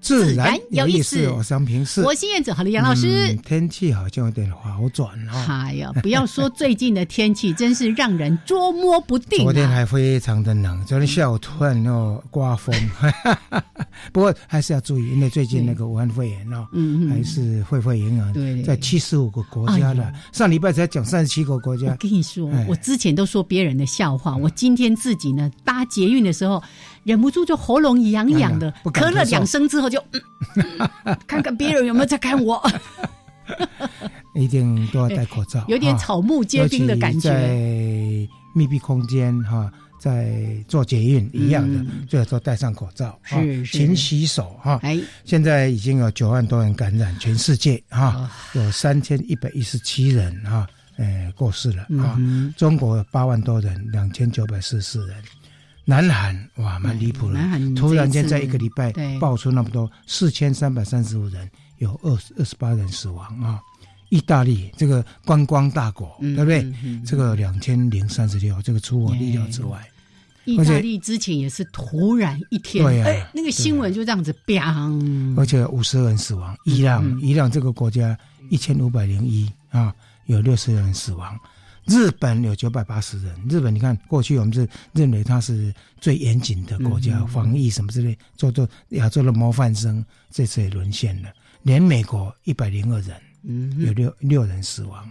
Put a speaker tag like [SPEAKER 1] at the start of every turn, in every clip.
[SPEAKER 1] 自然有意思。我是杨平是，
[SPEAKER 2] 我是燕子，好了，杨老师。
[SPEAKER 1] 嗯、天气好像有点好转啊、哦！
[SPEAKER 2] 哎呀，不要说最近的天气，真是让人捉摸不定、啊。
[SPEAKER 1] 昨天还非常的冷，昨天下午突然又刮风，不过还是要注意，因为最近那个武汉肺炎哦，
[SPEAKER 2] 嗯
[SPEAKER 1] 还是沸沸扬扬，
[SPEAKER 2] 对，
[SPEAKER 1] 在七十五个国家了。哎、上礼拜才讲三十七个国家。
[SPEAKER 2] 我跟你说，哎、我之前都说别人的笑话，我今天自己呢搭捷运的时候。忍不住就喉咙痒痒的，咳了两声之后就，嗯、看看别人有没有在看我。
[SPEAKER 1] 一定都要戴口罩，
[SPEAKER 2] 有点草木皆兵的感觉。
[SPEAKER 1] 在密闭空间哈，在做捷运一样的，嗯、最好都戴上口罩，
[SPEAKER 2] 是是
[SPEAKER 1] 勤洗手哈。
[SPEAKER 2] 哎，
[SPEAKER 1] 现在已经有九万多人感染，全世界哈、
[SPEAKER 2] 哦、
[SPEAKER 1] 有三千一百一十七人哈，呃过世了啊。
[SPEAKER 2] 嗯、
[SPEAKER 1] 中国有八万多人，两千九百四十四人。南韩哇，蛮离谱的！突然间在一个礼拜爆出那么多，四千三百三十五人，有二二十八人死亡啊！意大利这个观光大国，
[SPEAKER 2] 嗯、
[SPEAKER 1] 对不对？
[SPEAKER 2] 嗯、
[SPEAKER 1] 这个两千零三十六，这个出我意料之外。
[SPEAKER 2] 意大利之前也是突然一天，
[SPEAKER 1] 对呀、啊，
[SPEAKER 2] 那个新闻就这样子，砰！
[SPEAKER 1] 而且五十人死亡。伊朗，
[SPEAKER 2] 嗯
[SPEAKER 1] 伊朗这个国家一千五百零一啊，有六十人死亡。日本有九百八十人。日本，你看过去我们是认为它是最严谨的国家，
[SPEAKER 2] 嗯、
[SPEAKER 1] 防疫什么之类，做做亚洲的模范生，这次也沦陷了。连美国一百零二人，
[SPEAKER 2] 嗯，
[SPEAKER 1] 有六六人死亡。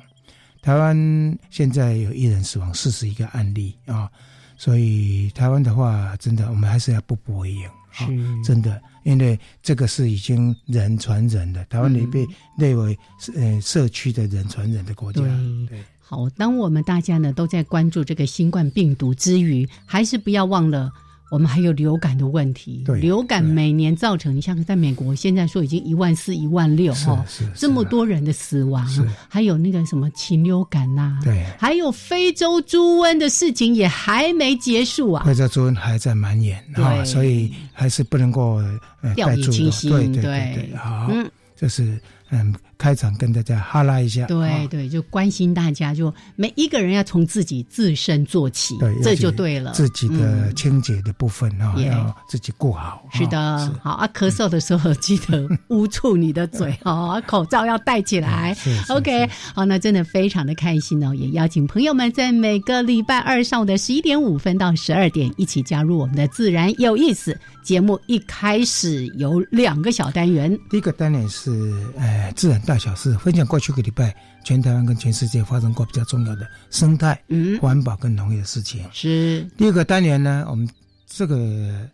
[SPEAKER 1] 台湾现在有一人死亡，四十一个案例啊。所以台湾的话，真的我们还是要步步为营啊，真的，因为这个是已经人传人的，台湾也被列为呃社区的人传人的国家。对。
[SPEAKER 2] 好，当我们大家呢都在关注这个新冠病毒之余，还是不要忘了，我们还有流感的问题。
[SPEAKER 1] 对，
[SPEAKER 2] 流感每年造成，你像在美国现在说已经一万四、一万六哈，这么多人的死亡，还有那个什么禽流感呐、啊，
[SPEAKER 1] 对，
[SPEAKER 2] 还有非洲猪瘟的事情也还没结束啊，
[SPEAKER 1] 非洲猪瘟还在蔓延啊，所以还是不能够呃
[SPEAKER 2] 掉以轻心。
[SPEAKER 1] 对对对对，好，嗯，这是。嗯，开场跟大家哈拉一下，
[SPEAKER 2] 对、哦、对，就关心大家，就每一个人要从自己自身做起，
[SPEAKER 1] 对，
[SPEAKER 2] 这就对了。
[SPEAKER 1] 自己的清洁的部分啊、嗯，要自己顾好。
[SPEAKER 2] 是的，
[SPEAKER 1] 哦、
[SPEAKER 2] 好啊，咳嗽的时候记得捂住你的嘴哦，口罩要戴起来。
[SPEAKER 1] 是
[SPEAKER 2] OK，好，那真的非常的开心哦，也邀请朋友们在每个礼拜二上午的十一点五分到十二点一起加入我们的自然有意思节目。一开始有两个小单元，
[SPEAKER 1] 第一个单元是呃。自然大小事，分享过去个礼拜全台湾跟全世界发生过比较重要的生态、
[SPEAKER 2] 嗯、
[SPEAKER 1] 环保跟农业的事情。
[SPEAKER 2] 是
[SPEAKER 1] 第二个单元呢，我们这个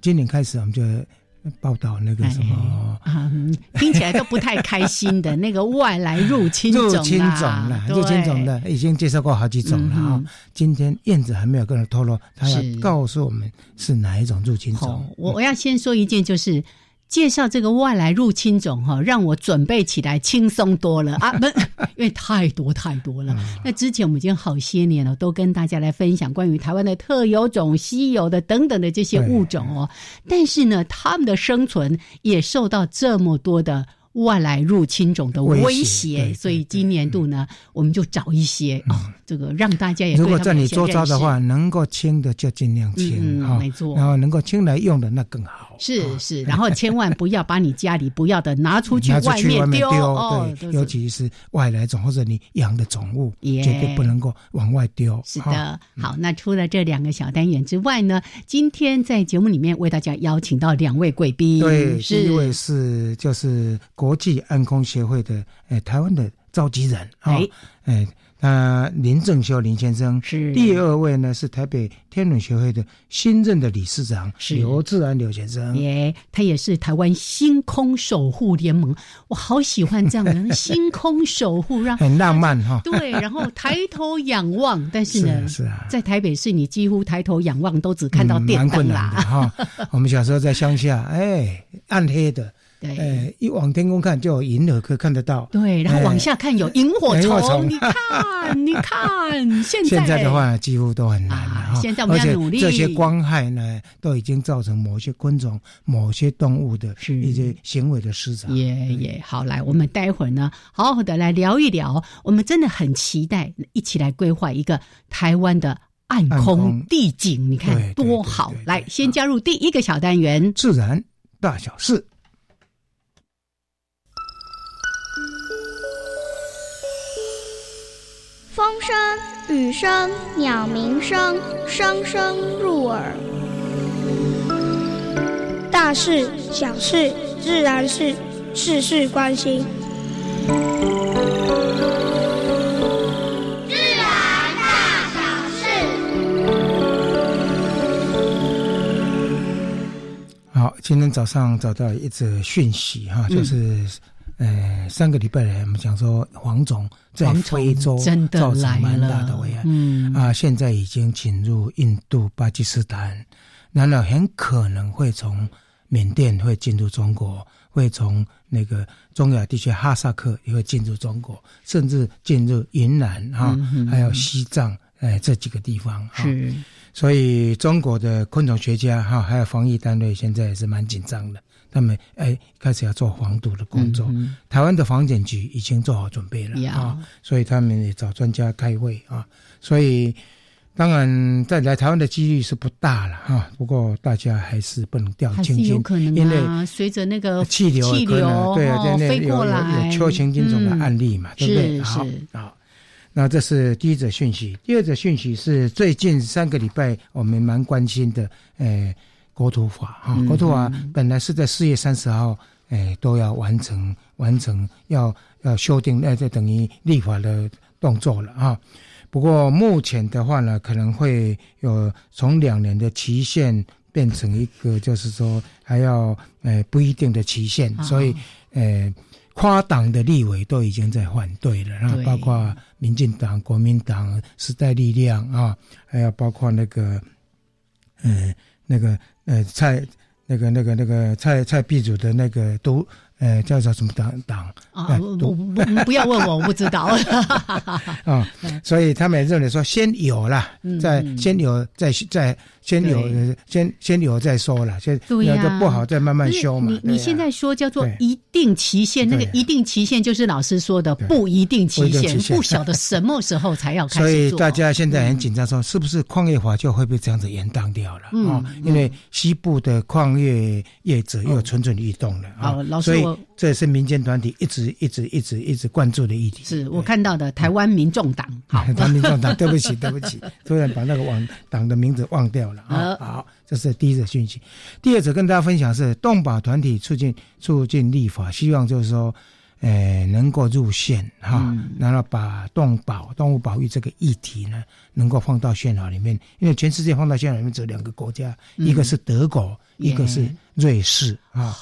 [SPEAKER 1] 今年开始我们就报道那个什么，
[SPEAKER 2] 听起来都不太开心的那个外来入侵种
[SPEAKER 1] 入侵种了，入侵种的已经介绍过好几种了啊、嗯。今天燕子还没有跟人透露，他要告诉我们是哪一种入侵种。
[SPEAKER 2] 我我要先说一件就是。介绍这个外来入侵种哈，让我准备起来轻松多了啊！不，因为太多太多了。那之前我们已经好些年了，都跟大家来分享关于台湾的特有种、稀有的等等的这些物种哦。但是呢，它们的生存也受到这么多的外来入侵种的威胁，所以今年度呢，我们就找一些啊、哦，这个让大家也
[SPEAKER 1] 如果在你周遭的话，能够清的就尽量清，
[SPEAKER 2] 嗯，没错。
[SPEAKER 1] 然后能够清来用的那更好。
[SPEAKER 2] 是是，然后千万不要把你家里不要的拿出去
[SPEAKER 1] 外
[SPEAKER 2] 面
[SPEAKER 1] 丢，
[SPEAKER 2] 哦、
[SPEAKER 1] 对，尤其是外来种或者你养的宠物，绝对不能够往外丢。
[SPEAKER 2] 是的，好，那除了这两个小单元之外呢，今天在节目里面为大家邀请到两位贵宾，
[SPEAKER 1] 对，
[SPEAKER 2] 是
[SPEAKER 1] 一位是就是国。国际安空协会的诶台湾的召集人啊，诶。那林正修林先生
[SPEAKER 2] 是
[SPEAKER 1] 第二位呢，是台北天文学会的新任的理事长刘志安刘先生。
[SPEAKER 2] 耶，他也是台湾星空守护联盟，我好喜欢这样的星空守护，让
[SPEAKER 1] 很浪漫哈。
[SPEAKER 2] 对，然后抬头仰望，但是呢，
[SPEAKER 1] 是啊，
[SPEAKER 2] 在台北市你几乎抬头仰望都只看到电灯啦。
[SPEAKER 1] 哈，我们小时候在乡下，哎，暗黑的。哎，一往天空看，就有银河可看得到。
[SPEAKER 2] 对，然后往下看有萤火虫。你看，你看，现在
[SPEAKER 1] 现在的话几乎都很难了。
[SPEAKER 2] 现在我们要努力。
[SPEAKER 1] 这些光害呢，都已经造成某些昆虫、某些动物的一些行为的失常。
[SPEAKER 2] 也也好，来，我们待会儿呢，好好的来聊一聊。我们真的很期待一起来规划一个台湾的暗空地景。你看多好！来，先加入第一个小单元：
[SPEAKER 1] 自然大小事。
[SPEAKER 3] 风声、雨声、鸟鸣声，声声入耳。大事、小事、自然事，事事关心。自然大小事。
[SPEAKER 1] 好，今天早上找到一则讯息哈，就是。呃，上个礼拜来，我们讲说黄种在非洲造成蛮大的危害，嗯。啊，现在已经侵入印度、巴基斯坦，然后很可能会从缅甸会进入中国，会从那个中亚地区哈萨克也会进入中国，甚至进入云南哈，还有西藏，哎，这几个地方
[SPEAKER 2] 是，
[SPEAKER 1] 所以中国的昆虫学家哈，还有防疫单位现在也是蛮紧张的。他们哎，开始要做防毒的工作。台湾的防检局已经做好准备了啊，所以他们也找专家开会啊。所以当然，在来台湾的几率是不大了哈。不过大家还是不能掉以轻心，因为
[SPEAKER 2] 随着那个
[SPEAKER 1] 气流
[SPEAKER 2] 气流
[SPEAKER 1] 对啊，
[SPEAKER 2] 飞过来，
[SPEAKER 1] 有秋行金种的案例嘛，对不对？
[SPEAKER 2] 好
[SPEAKER 1] 啊，那这是第一则讯息。第二则讯息是最近三个礼拜我们蛮关心的，诶。国土法哈，国土法本来是在四月三十号，诶，都要完成完成，要要修订，那就等于立法的动作了哈。不过目前的话呢，可能会有从两年的期限变成一个，就是说还要诶不一定的期限，所以诶跨党的立委都已经在反对了，啊，包括民进党、国民党、时代力量啊，还有包括那个嗯那个。呃，蔡那个、那个、那个蔡蔡壁主的那个都。呃，叫做什么党党
[SPEAKER 2] 啊？不不不要问我，我不知道。
[SPEAKER 1] 啊，所以他们认为说，先有了，再先有，再再先有，先先有再说了，先
[SPEAKER 2] 那
[SPEAKER 1] 个不好再慢慢修嘛。
[SPEAKER 2] 你你现在说叫做一定期限，那个一定期限就是老师说的不一定期限，不晓得什么时候才要开始
[SPEAKER 1] 所以大家现在很紧张，说是不是矿业法就会被这样子延宕掉了？啊？因为西部的矿业业者又蠢蠢欲动了啊，
[SPEAKER 2] 所以。
[SPEAKER 1] 这也是民间团体一直一直一直一直关注的议题。
[SPEAKER 2] 是我看到的台湾民众党，
[SPEAKER 1] 好，台湾民众党，对不起，对不起，突然把那个网党的名字忘掉了 啊。好，这是第一则讯息。第二则跟大家分享是动保团体促进促进立法，希望就是说，呃，能够入宪哈，然后把动保动物保育这个议题呢，能够放到宪法里面。因为全世界放到宪法里面只有两个国家，一个是德国，一个是瑞士啊。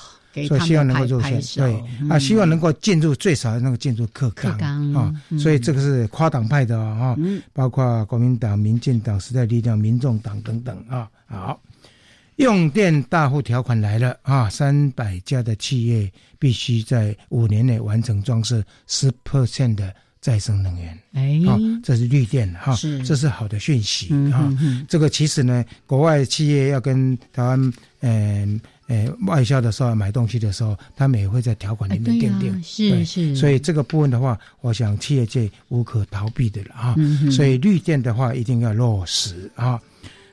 [SPEAKER 1] 所以希望能够入选，对啊，希望能够进入最少能够进入课纲啊，所以这个是跨党派的啊，包括国民党、民进党、时代力量、民众党等等啊。好，用电大户条款来了啊，三百家的企业必须在五年内完成装设十 percent 的再生能源。
[SPEAKER 2] 哎，
[SPEAKER 1] 这是绿电哈，这是好的讯息啊。这个其实呢，国外企业要跟台湾嗯。诶，外销的时候买东西的时候，他们也会在条款里面定定，
[SPEAKER 2] 是是。
[SPEAKER 1] 所以这个部分的话，我想企业界无可逃避的了啊。所以绿电的话一定要落实啊。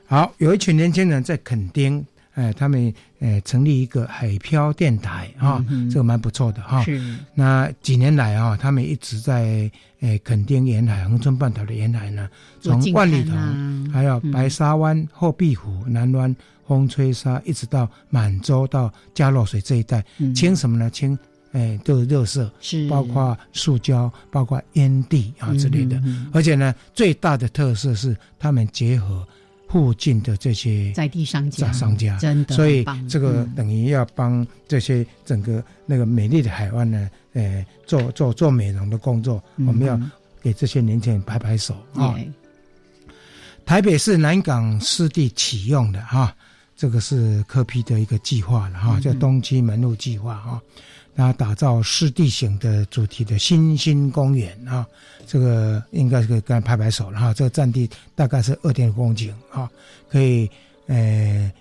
[SPEAKER 1] 好，有一群年轻人在垦丁，哎，他们诶成立一个海漂电台啊，这个蛮不错的哈。
[SPEAKER 2] 是。
[SPEAKER 1] 那几年来啊，他们一直在诶垦丁沿海、恒春半岛的沿海呢，从万里塘，还有白沙湾、后壁湖、南湾。风吹沙一直到满洲到加洛水这一带，清什么呢？清哎，都是热色，
[SPEAKER 2] 是
[SPEAKER 1] 包括塑胶，包括烟蒂啊之类的。而且呢，最大的特色是他们结合附近的这些
[SPEAKER 2] 在地商家，
[SPEAKER 1] 商家
[SPEAKER 2] 真的，
[SPEAKER 1] 所以这个等于要帮这些整个那个美丽的海湾呢，呃，做做做美容的工作。我们要给这些年轻人拍拍手啊！台北市南港湿地启用的哈，这个是科批的一个计划了哈，叫东区门路计划哈。那打造湿地型的主题的新兴公园啊，这个应该是可以跟拍拍手了哈。这个占地大概是二点五公顷啊，可以呃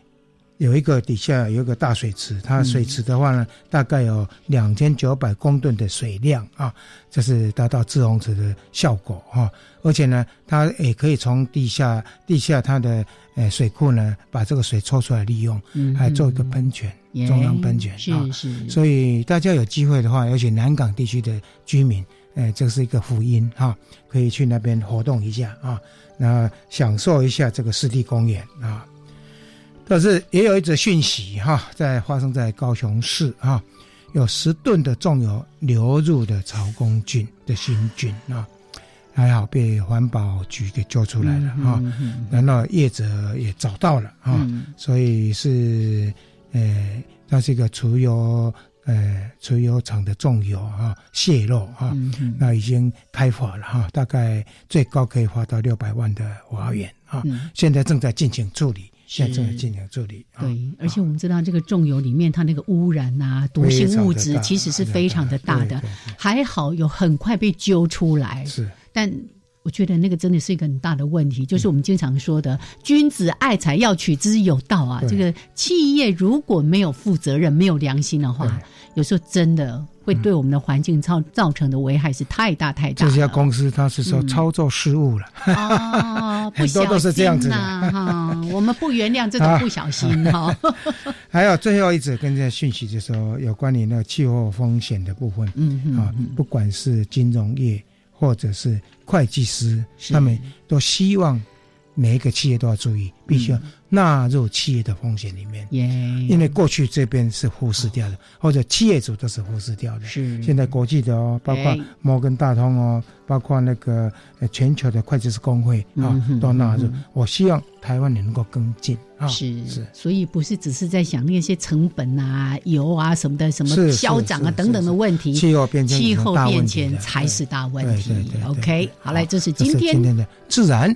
[SPEAKER 1] 有一个底下有一个大水池，它水池的话呢，大概有两千九百公吨的水量啊，这是达到自洪池的效果哈。而且呢，它也可以从地下地下它的呃水库呢，把这个水抽出来利用，还做一个喷泉。中央喷泉
[SPEAKER 2] 是是，
[SPEAKER 1] 所以大家有机会的话，尤其南港地区的居民，哎，这是一个福音哈，可以去那边活动一下啊，那享受一下这个湿地公园啊。但是也有一则讯息哈，在发生在高雄市啊，有十吨的重油流入的曹公郡的新郡啊，还好被环保局给救出来了哈，然后业者也找到了啊，所以是。呃，它是一个储油呃储油厂的重油啊泄漏哈，那已经开发了哈，大概最高可以花到六百万的瓦元啊，现在正在进行处理，现在正在进行处理。
[SPEAKER 2] 对，而且我们知道这个重油里面它那个污染呐、毒性物质其实是非常的大的，还好有很快被揪出来，
[SPEAKER 1] 是，
[SPEAKER 2] 但。我觉得那个真的是一个很大的问题，就是我们经常说的“君子爱财，要取之有道”啊。这个企业如果没有负责任、没有良心的话，有时候真的会对我们的环境造造成的危害是太大太大。
[SPEAKER 1] 这家公司它是说操作失误了，
[SPEAKER 2] 哦，
[SPEAKER 1] 很多都是这样子的
[SPEAKER 2] 哈。我们不原谅这种不小心哈。
[SPEAKER 1] 还有最后一则跟这讯息，就是说有关于那个气候风险的部分，嗯嗯啊，不管是金融业。或者是会计师，他们都希望每一个企业都要注意，必须要纳入企业的风险里面。因为过去这边是忽视掉的，或者企业主都是忽视掉的。
[SPEAKER 2] 是
[SPEAKER 1] 现在国际的哦，包括摩根大通哦，包括那个全球的会计师工会啊，都纳入。我希望台湾也能够跟进。
[SPEAKER 2] 是是，所以不是只是在想那些成本啊、油啊什么的，什么消涨啊等等的问题，
[SPEAKER 1] 气候变迁，
[SPEAKER 2] 气候变迁才是大问题。OK，好嘞，这是今天
[SPEAKER 1] 今天的自然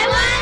[SPEAKER 2] I love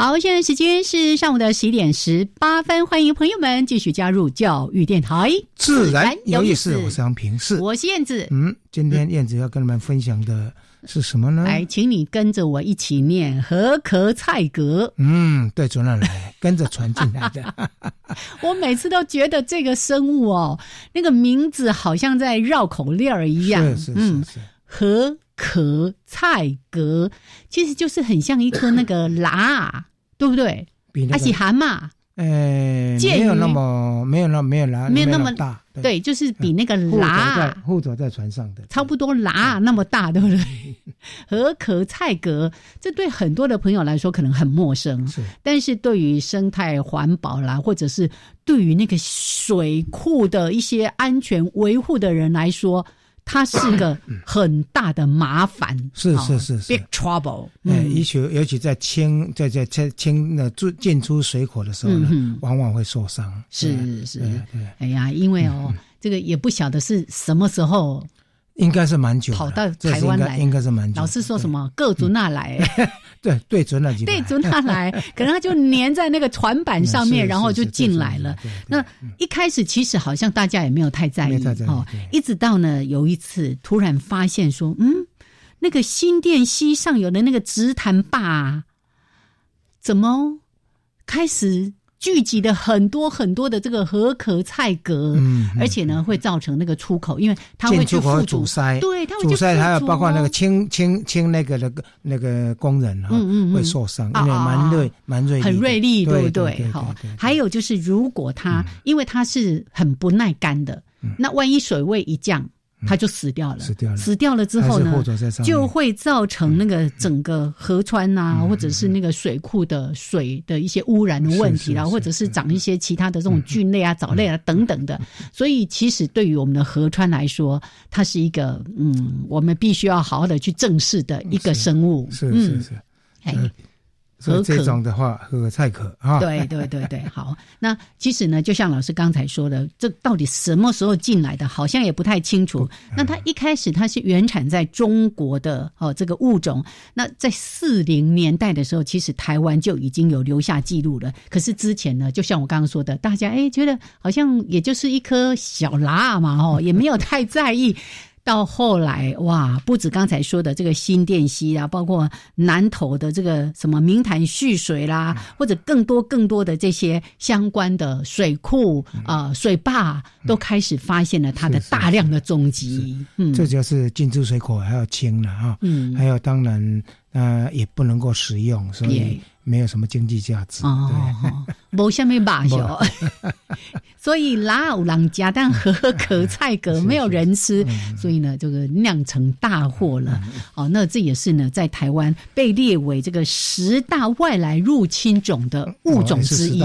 [SPEAKER 2] 好，现在时间是上午的十一点十八分，欢迎朋友们继续加入教育电台。
[SPEAKER 1] 自然有意思，我是杨平，是
[SPEAKER 2] 我是燕子。
[SPEAKER 1] 嗯，今天燕子要跟你们分享的是什么呢？
[SPEAKER 2] 来，请你跟着我一起念何壳菜格。
[SPEAKER 1] 嗯，对，主任来跟着传进来的。
[SPEAKER 2] 我每次都觉得这个生物哦，那个名字好像在绕口令儿一样。
[SPEAKER 1] 是是是是，
[SPEAKER 2] 河壳菜格其实就是很像一颗那个 辣。对不对？
[SPEAKER 1] 阿
[SPEAKER 2] 喜蛤蟆，
[SPEAKER 1] 呃，没有那么没有那没有拉没有那么
[SPEAKER 2] 大，对，就是比那个拉
[SPEAKER 1] 护走在船上的
[SPEAKER 2] 差不多拉那么大，对不对？河壳菜格，这对很多的朋友来说可能很陌生，
[SPEAKER 1] 是，
[SPEAKER 2] 但是对于生态环保啦，或者是对于那个水库的一些安全维护的人来说。它是个很大的麻烦，
[SPEAKER 1] 是是是是
[SPEAKER 2] ，big trouble。
[SPEAKER 1] 哎，尤其尤其在清在在清清那进进出水口的时候呢，往往会受伤。
[SPEAKER 2] 是是，对。哎呀，因为哦，这个也不晓得是什么时候。
[SPEAKER 1] 应该是蛮久，
[SPEAKER 2] 跑到台湾来，
[SPEAKER 1] 应该是蛮久。
[SPEAKER 2] 老师说什么？各族那来，
[SPEAKER 1] 对对，准那几
[SPEAKER 2] 对准那来，可能他就粘在那个船板上面，然后就进来了。那一开始其实好像大家也没有太在意哦，一直到呢有一次突然发现说，嗯，那个新店溪上游的那个直潭坝，怎么开始？聚集的很多很多的这个河壳菜蛤，嗯，而且呢会造成那个出口，因为它会去
[SPEAKER 1] 阻塞，
[SPEAKER 2] 对，它会
[SPEAKER 1] 阻塞，还有包括那个清清清那个那个那个工人哈，嗯嗯，会受伤，因为蛮锐蛮锐，
[SPEAKER 2] 很锐利，
[SPEAKER 1] 对
[SPEAKER 2] 不对？好，还有就是如果它因为它是很不耐干的，那万一水位一降。它就死掉了，
[SPEAKER 1] 死掉了，
[SPEAKER 2] 死掉了之后呢，就会造成那个整个河川呐，或者是那个水库的水的一些污染的问题啦，或者是长一些其他的这种菌类啊、藻类啊等等的。所以，其实对于我们的河川来说，它是一个嗯，我们必须要好好的去正视的一个生物。
[SPEAKER 1] 是是是，哎。和这种的话，和菜可啊，
[SPEAKER 2] 对对对对，好。那其实呢，就像老师刚才说的，这到底什么时候进来的，好像也不太清楚。那它一开始它是原产在中国的哦，这个物种。那在四零年代的时候，其实台湾就已经有留下记录了。可是之前呢，就像我刚刚说的，大家哎觉得好像也就是一颗小辣嘛，哦，也没有太在意。到后来哇，不止刚才说的这个新店溪啊，包括南投的这个什么明潭蓄水啦，或者更多更多的这些相关的水库啊、水坝，都开始发现了它的大量的踪迹。
[SPEAKER 1] 嗯，这就是进出水口还要清了啊。嗯，还有当然呃也不能够使用，所以。没有什么经济价值哦，
[SPEAKER 2] 无什么马小，所以哪有人家但河壳菜格没有人吃，所以呢，这个酿成大祸了。哦，那这也是呢，在台湾被列为这个十大外来入侵种的物种之一。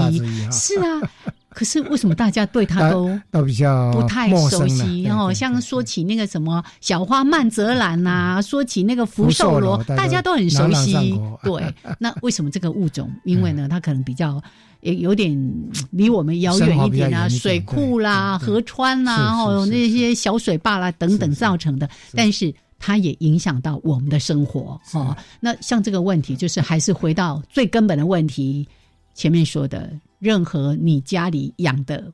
[SPEAKER 2] 是啊。可是为什么大家对它都
[SPEAKER 1] 都比较
[SPEAKER 2] 不太熟悉？然后像说起那个什么小花曼泽兰呐，说起那个福寿螺，大家都很熟悉。对，那为什么这个物种？因为呢，它可能比较也有点离我们遥远一点啊，水库啦、河川啦，然后那些小水坝啦等等造成的。但是它也影响到我们的生活哦。那像这个问题，就是还是回到最根本的问题，前面说的。任何你家里养的，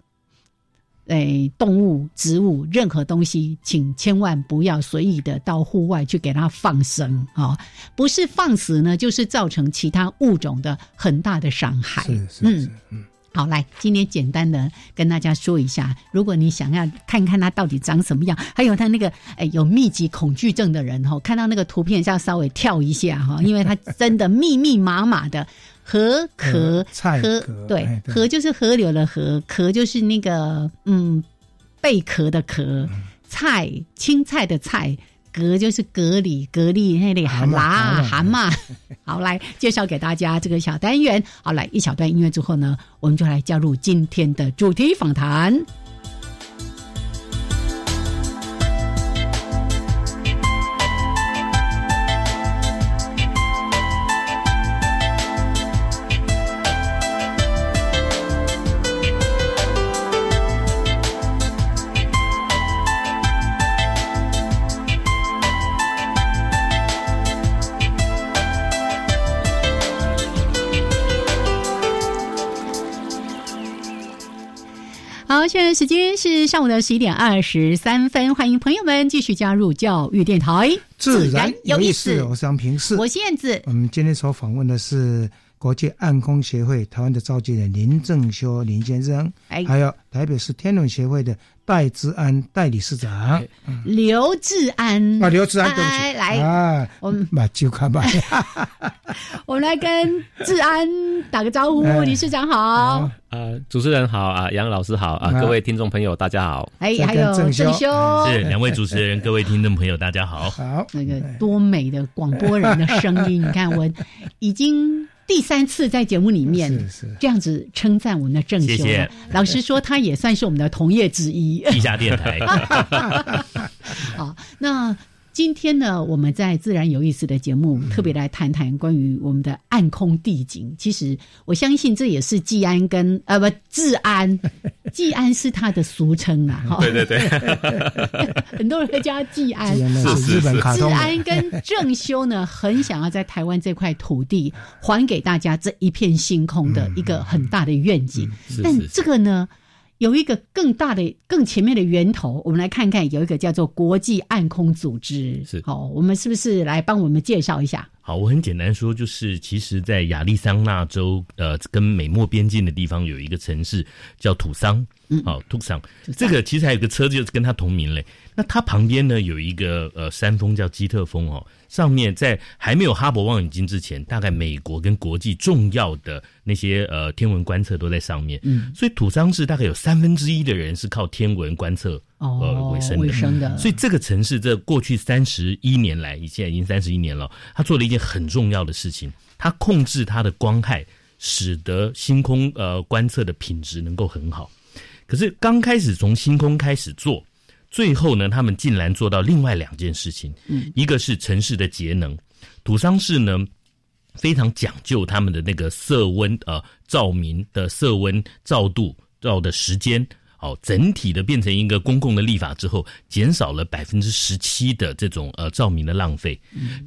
[SPEAKER 2] 诶，动物、植物，任何东西，请千万不要随意的到户外去给它放生啊！不是放死呢，就是造成其他物种的很大的伤害。
[SPEAKER 1] 是是是，嗯。
[SPEAKER 2] 好，来，今天简单的跟大家说一下，如果你想要看看它到底长什么样，还有它那个诶有密集恐惧症的人哈，看到那个图片要稍微跳一下哈，因为它真的密密麻麻的。河壳
[SPEAKER 1] 菜壳
[SPEAKER 2] 对河就是河流的河壳就是那个嗯贝壳的壳菜青菜的菜蛤就是蛤蜊蛤蜊那里蛤蟆蛤蟆 好来介绍给大家这个小单元。好来一小段音乐之后呢我们就来加入今天的主题访谈。现在时间是上午的十一点二十三分，欢迎朋友们继续加入教育电台，
[SPEAKER 1] 自然有意思。我是杨平是，
[SPEAKER 2] 我是燕子。
[SPEAKER 1] 我们今天所访问的是国际暗空协会台湾的召集人林正修林先生，还有台北市天文协会的。戴志安代理市长，
[SPEAKER 2] 刘志安。
[SPEAKER 1] 啊，刘志安，对不起，
[SPEAKER 2] 来。啊，
[SPEAKER 1] 我们把酒开吧。
[SPEAKER 2] 我们来跟志安打个招呼，理事长好，
[SPEAKER 4] 啊，主持人好啊，杨老师好啊，各位听众朋友大家好，
[SPEAKER 2] 哎，还有郑修，
[SPEAKER 5] 是两位主持人，各位听众朋友大家好，
[SPEAKER 1] 好，
[SPEAKER 2] 那个多美的广播人的声音，你看我已经。第三次在节目里面这样子称赞我们的郑修，老师说，他也算是我们的同业之一。
[SPEAKER 5] 地下电台。
[SPEAKER 2] 好，那。今天呢，我们在自然有意思的节目特别来谈谈关于我们的暗空地景。其实我相信这也是季安跟呃不治安，季安是他的俗称啊。
[SPEAKER 4] 对对对，
[SPEAKER 2] 很多人会叫他季安。
[SPEAKER 1] 是日本卡
[SPEAKER 2] 治安跟正修呢，很想要在台湾这块土地还给大家这一片星空的一个很大的愿景。但这个呢？有一个更大的、更前面的源头，我们来看看，有一个叫做国际暗空组织。
[SPEAKER 4] 是
[SPEAKER 2] 好，我们是不是来帮我们介绍一下？
[SPEAKER 4] 好，我很简单说，就是其实，在亚利桑那州呃跟美墨边境的地方，有一个城市叫土桑。嗯，好，土桑，这个其实还有个车，就是跟它同名嘞。那它旁边呢，有一个呃山峰叫基特峰哦。上面在还没有哈勃望远镜之前，大概美国跟国际重要的那些呃天文观测都在上面。嗯，所以土桑市大概有三分之一的人是靠天文观测呃为生的。为
[SPEAKER 2] 生的。
[SPEAKER 4] 所以这个城市在过去三十一年来，现在已经三十一年了，他做了一件很重要的事情，他控制它的光害，使得星空呃观测的品质能够很好。可是刚开始从星空开始做。最后呢，他们竟然做到另外两件事情，嗯，一个是城市的节能，土桑市呢非常讲究他们的那个色温呃照明的色温照度照的时间。好，整体的变成一个公共的立法之后，减少了百分之十七的这种呃照明的浪费。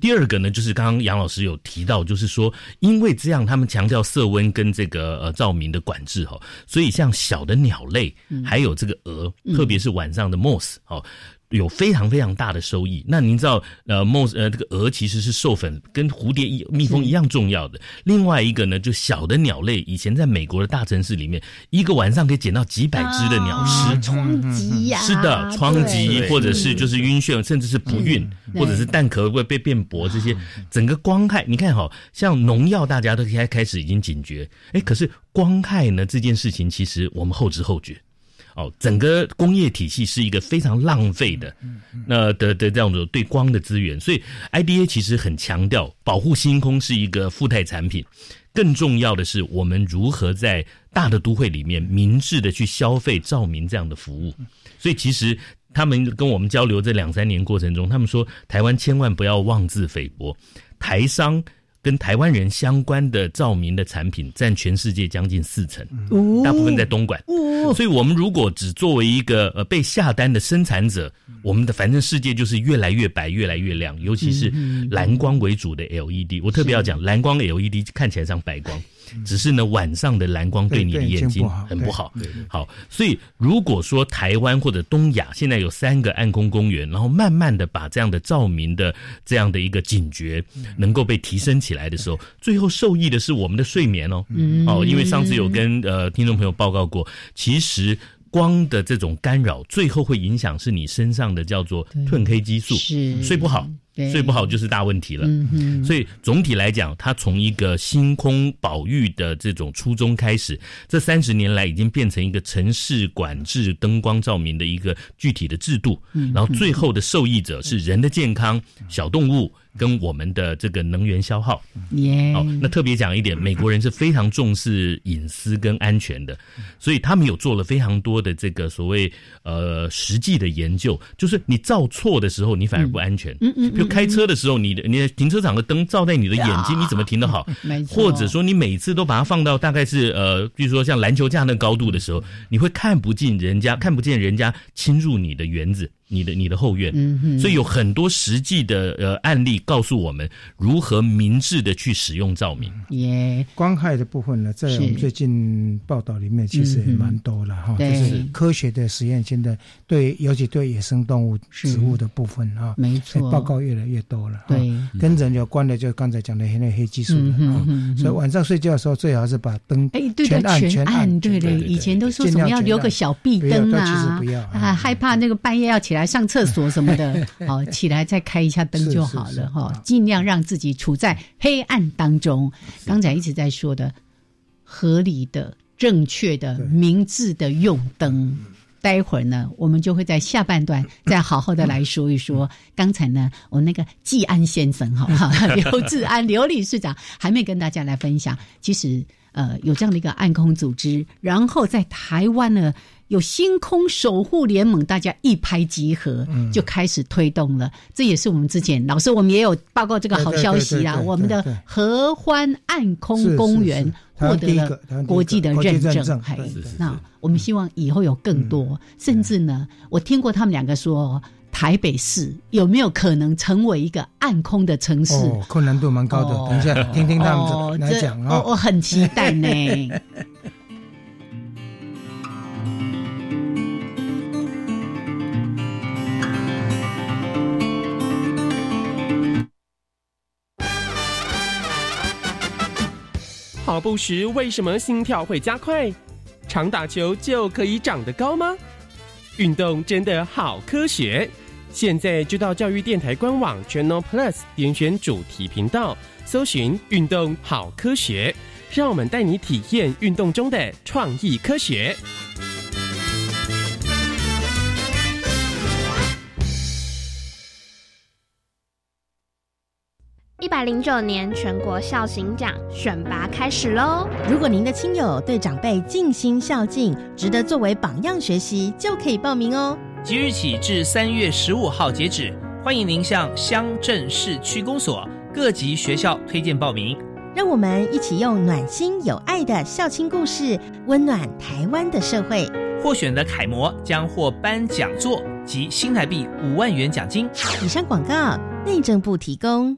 [SPEAKER 4] 第二个呢，就是刚刚杨老师有提到，就是说，因为这样他们强调色温跟这个呃照明的管制哈，所以像小的鸟类，还有这个鹅，特别是晚上的 moss 哦。有非常非常大的收益。那您知道，呃，mos 呃，这个蛾其实是授粉跟蝴蝶一蜜蜂一样重要的。另外一个呢，就小的鸟类，以前在美国的大城市里面，一个晚上可以捡到几百只的鸟尸。
[SPEAKER 2] 疮瘠呀，
[SPEAKER 4] 是的，疮疾或者是就是晕眩，甚至是不孕，或者是蛋壳会被变薄，这些整个光害，你看哈，像农药大家都开开始已经警觉，哎，可是光害呢这件事情，其实我们后知后觉。哦，整个工业体系是一个非常浪费的，那的的这样子对光的资源，所以 IDA 其实很强调保护星空是一个附带产品，更重要的是我们如何在大的都会里面明智的去消费照明这样的服务。所以其实他们跟我们交流这两三年过程中，他们说台湾千万不要妄自菲薄，台商。跟台湾人相关的照明的产品占全世界将近四成，大部分在东莞。所以，我们如果只作为一个呃被下单的生产者，我们的反正世界就是越来越白，越来越亮，尤其是蓝光为主的 LED。我特别要讲，蓝光 LED 看起来像白光。只是呢，晚上的蓝光对你的眼睛很不好。好，所以如果说台湾或者东亚现在有三个暗空公园，然后慢慢的把这样的照明的这样的一个警觉能够被提升起来的时候，最后受益的是我们的睡眠哦。哦，因为上次有跟呃听众朋友报告过，其实光的这种干扰，最后会影响是你身上的叫做褪黑激素，睡不好。睡不好就是大问题了，所以总体来讲，它从一个星空保育的这种初衷开始，这三十年来已经变成一个城市管制灯光照明的一个具体的制度，然后最后的受益者是人的健康、小动物。跟我们的这个能源消耗，
[SPEAKER 2] 哦，
[SPEAKER 4] 那特别讲一点，美国人是非常重视隐私跟安全的，所以他们有做了非常多的这个所谓呃实际的研究，就是你照错的时候，你反而不安全。嗯嗯，就开车的时候，你的你的停车场的灯照在你的眼睛，你怎么停得好？或者说你每次都把它放到大概是呃，比如说像篮球架那高度的时候，你会看不进人家，看不见人家侵入你的园子。你的你的后院，嗯所以有很多实际的呃案例告诉我们如何明智的去使用照明。
[SPEAKER 2] 耶，
[SPEAKER 1] 光害的部分呢，在我们最近报道里面其实也蛮多了哈，就是科学的实验，现在对尤其对野生动物、植物的部分啊，
[SPEAKER 2] 没错，
[SPEAKER 1] 报告越来越多了。
[SPEAKER 2] 对，
[SPEAKER 1] 跟人有关的，就刚才讲的那黑技术的啊，所以晚上睡觉的时候最好是把灯全
[SPEAKER 2] 暗
[SPEAKER 1] 全暗。
[SPEAKER 2] 对对，以前都说什么要留个小壁灯啊，啊，害怕那个半夜要起。来上厕所什么的，好起来再开一下灯就好了哈，尽量让自己处在黑暗当中。刚才一直在说的，合理的、正确的、明智的用灯。待会儿呢，我们就会在下半段 再好好的来说一说。刚才呢，我那个季安先生哈，刘志安刘理事长还没跟大家来分享，其实呃有这样的一个暗空组织，然后在台湾呢。有星空守护联盟，大家一拍即合，就开始推动了。这也是我们之前老师，我们也有报告这个好消息啦。我们的合欢暗空公园获得了国际的认证。那我们希望以后有更多，甚至呢，我听过他们两个说，台北市有没有可能成为一个暗空的城市？
[SPEAKER 1] 困难度蛮高的。等一下听听他们来讲啊，
[SPEAKER 2] 我很期待呢。
[SPEAKER 6] 跑步时为什么心跳会加快？常打球就可以长得高吗？运动真的好科学！现在就到教育电台官网 Channel Plus 点选主题频道，搜寻“运动好科学”，让我们带你体验运动中的创意科学。
[SPEAKER 7] 一百零九年全国孝行奖选拔开始喽！
[SPEAKER 8] 如果您的亲友对长辈尽心孝敬，值得作为榜样学习，就可以报名哦。
[SPEAKER 9] 即日起至三月十五号截止，欢迎您向乡镇市区公所各级学校推荐报名。
[SPEAKER 8] 让我们一起用暖心有爱的孝亲故事，温暖台湾的社会。
[SPEAKER 9] 获选的楷模将获颁讲座及新台币五万元奖金。
[SPEAKER 8] 以上广告内政部提供。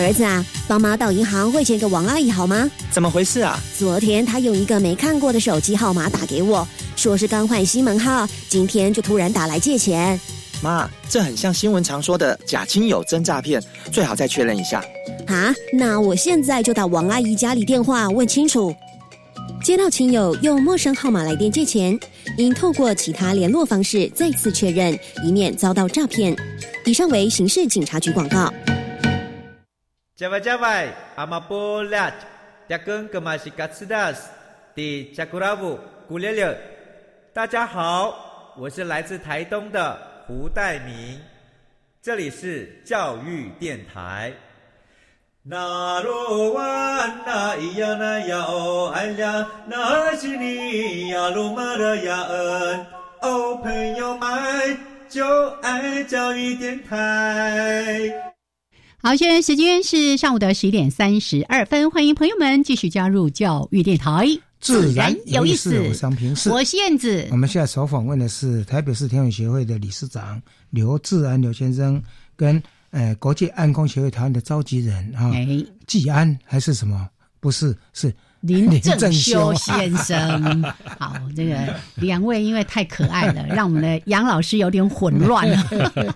[SPEAKER 10] 儿子啊，帮妈到银行汇钱给王阿姨好吗？
[SPEAKER 11] 怎么回事啊？
[SPEAKER 10] 昨天她用一个没看过的手机号码打给我，说是刚换新门号，今天就突然打来借钱。
[SPEAKER 11] 妈，这很像新闻常说的假亲友真诈骗，最好再确认一下。
[SPEAKER 10] 啊，那我现在就打王阿姨家里电话问清楚。接到亲友用陌生号码来电借钱，应透过其他联络方式再次确认，以免遭到诈骗。以上为刑事警察局广告。
[SPEAKER 12] 加外加外，阿玛波拉，扎根格玛西卡斯达斯，迪加古拉布古列列。大家好，我是来自台东的胡代明，这里是教育电台。那罗哇那咿呀那呀哦哎呀，那是你呀鲁玛的呀恩哦，朋友们就爱教育电台。
[SPEAKER 2] 好，现在时间是上午的十一点三十二分，欢迎朋友们继续加入教育电台，
[SPEAKER 1] 自然有意
[SPEAKER 2] 思。
[SPEAKER 1] 我商平是，
[SPEAKER 2] 我是燕子。
[SPEAKER 1] 我们现在所访问的是台北市天文协会的理事长刘志安刘先生，跟呃国际暗空协会台湾的召集人啊，季安还是什么？不是，是。
[SPEAKER 2] 林正修先生，好，这个两位因为太可爱了，让我们的杨老师有点混乱了。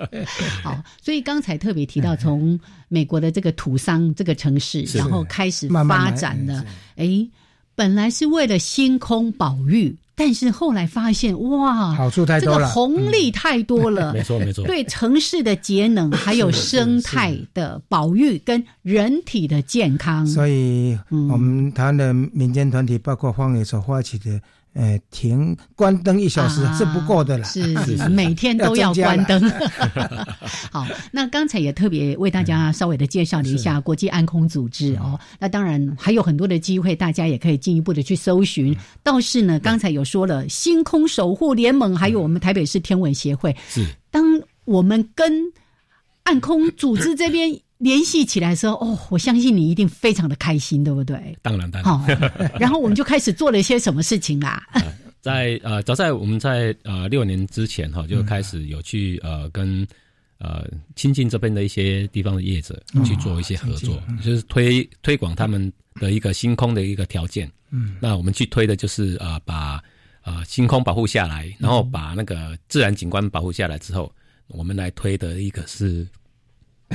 [SPEAKER 2] 好，所以刚才特别提到，从美国的这个土桑这个城市，然后开始发展了。哎，本来是为了星空保育。但是后来发现，哇，
[SPEAKER 1] 好处太多
[SPEAKER 2] 了，这个红利太多了，
[SPEAKER 13] 没错没错。
[SPEAKER 2] 对城市的节能，还有生态的保育跟人体的健康，
[SPEAKER 1] 所以我们台湾的民间团体，包括荒野所发起的。呃，停关灯一小时是不够的了，
[SPEAKER 2] 是 每天都要关灯。好，那刚才也特别为大家稍微的介绍了一下国际暗空组织哦。那当然还有很多的机会，大家也可以进一步的去搜寻。倒是呢，刚才有说了星空守护联盟，还有我们台北市天文协会。
[SPEAKER 13] 是，
[SPEAKER 2] 当我们跟暗空组织这边。联系起来的时候，哦，我相信你一定非常的开心，对不对？
[SPEAKER 13] 当然，当然。好，
[SPEAKER 2] 然后我们就开始做了一些什么事情啦？
[SPEAKER 13] 在呃，早在我们在呃六年之前哈，就开始有去呃跟呃亲近这边的一些地方的业者去做一些合作，就是推推广他们的一个星空的一个条件。嗯，那我们去推的就是呃把呃星空保护下来，然后把那个自然景观保护下来之后，我们来推的一个是。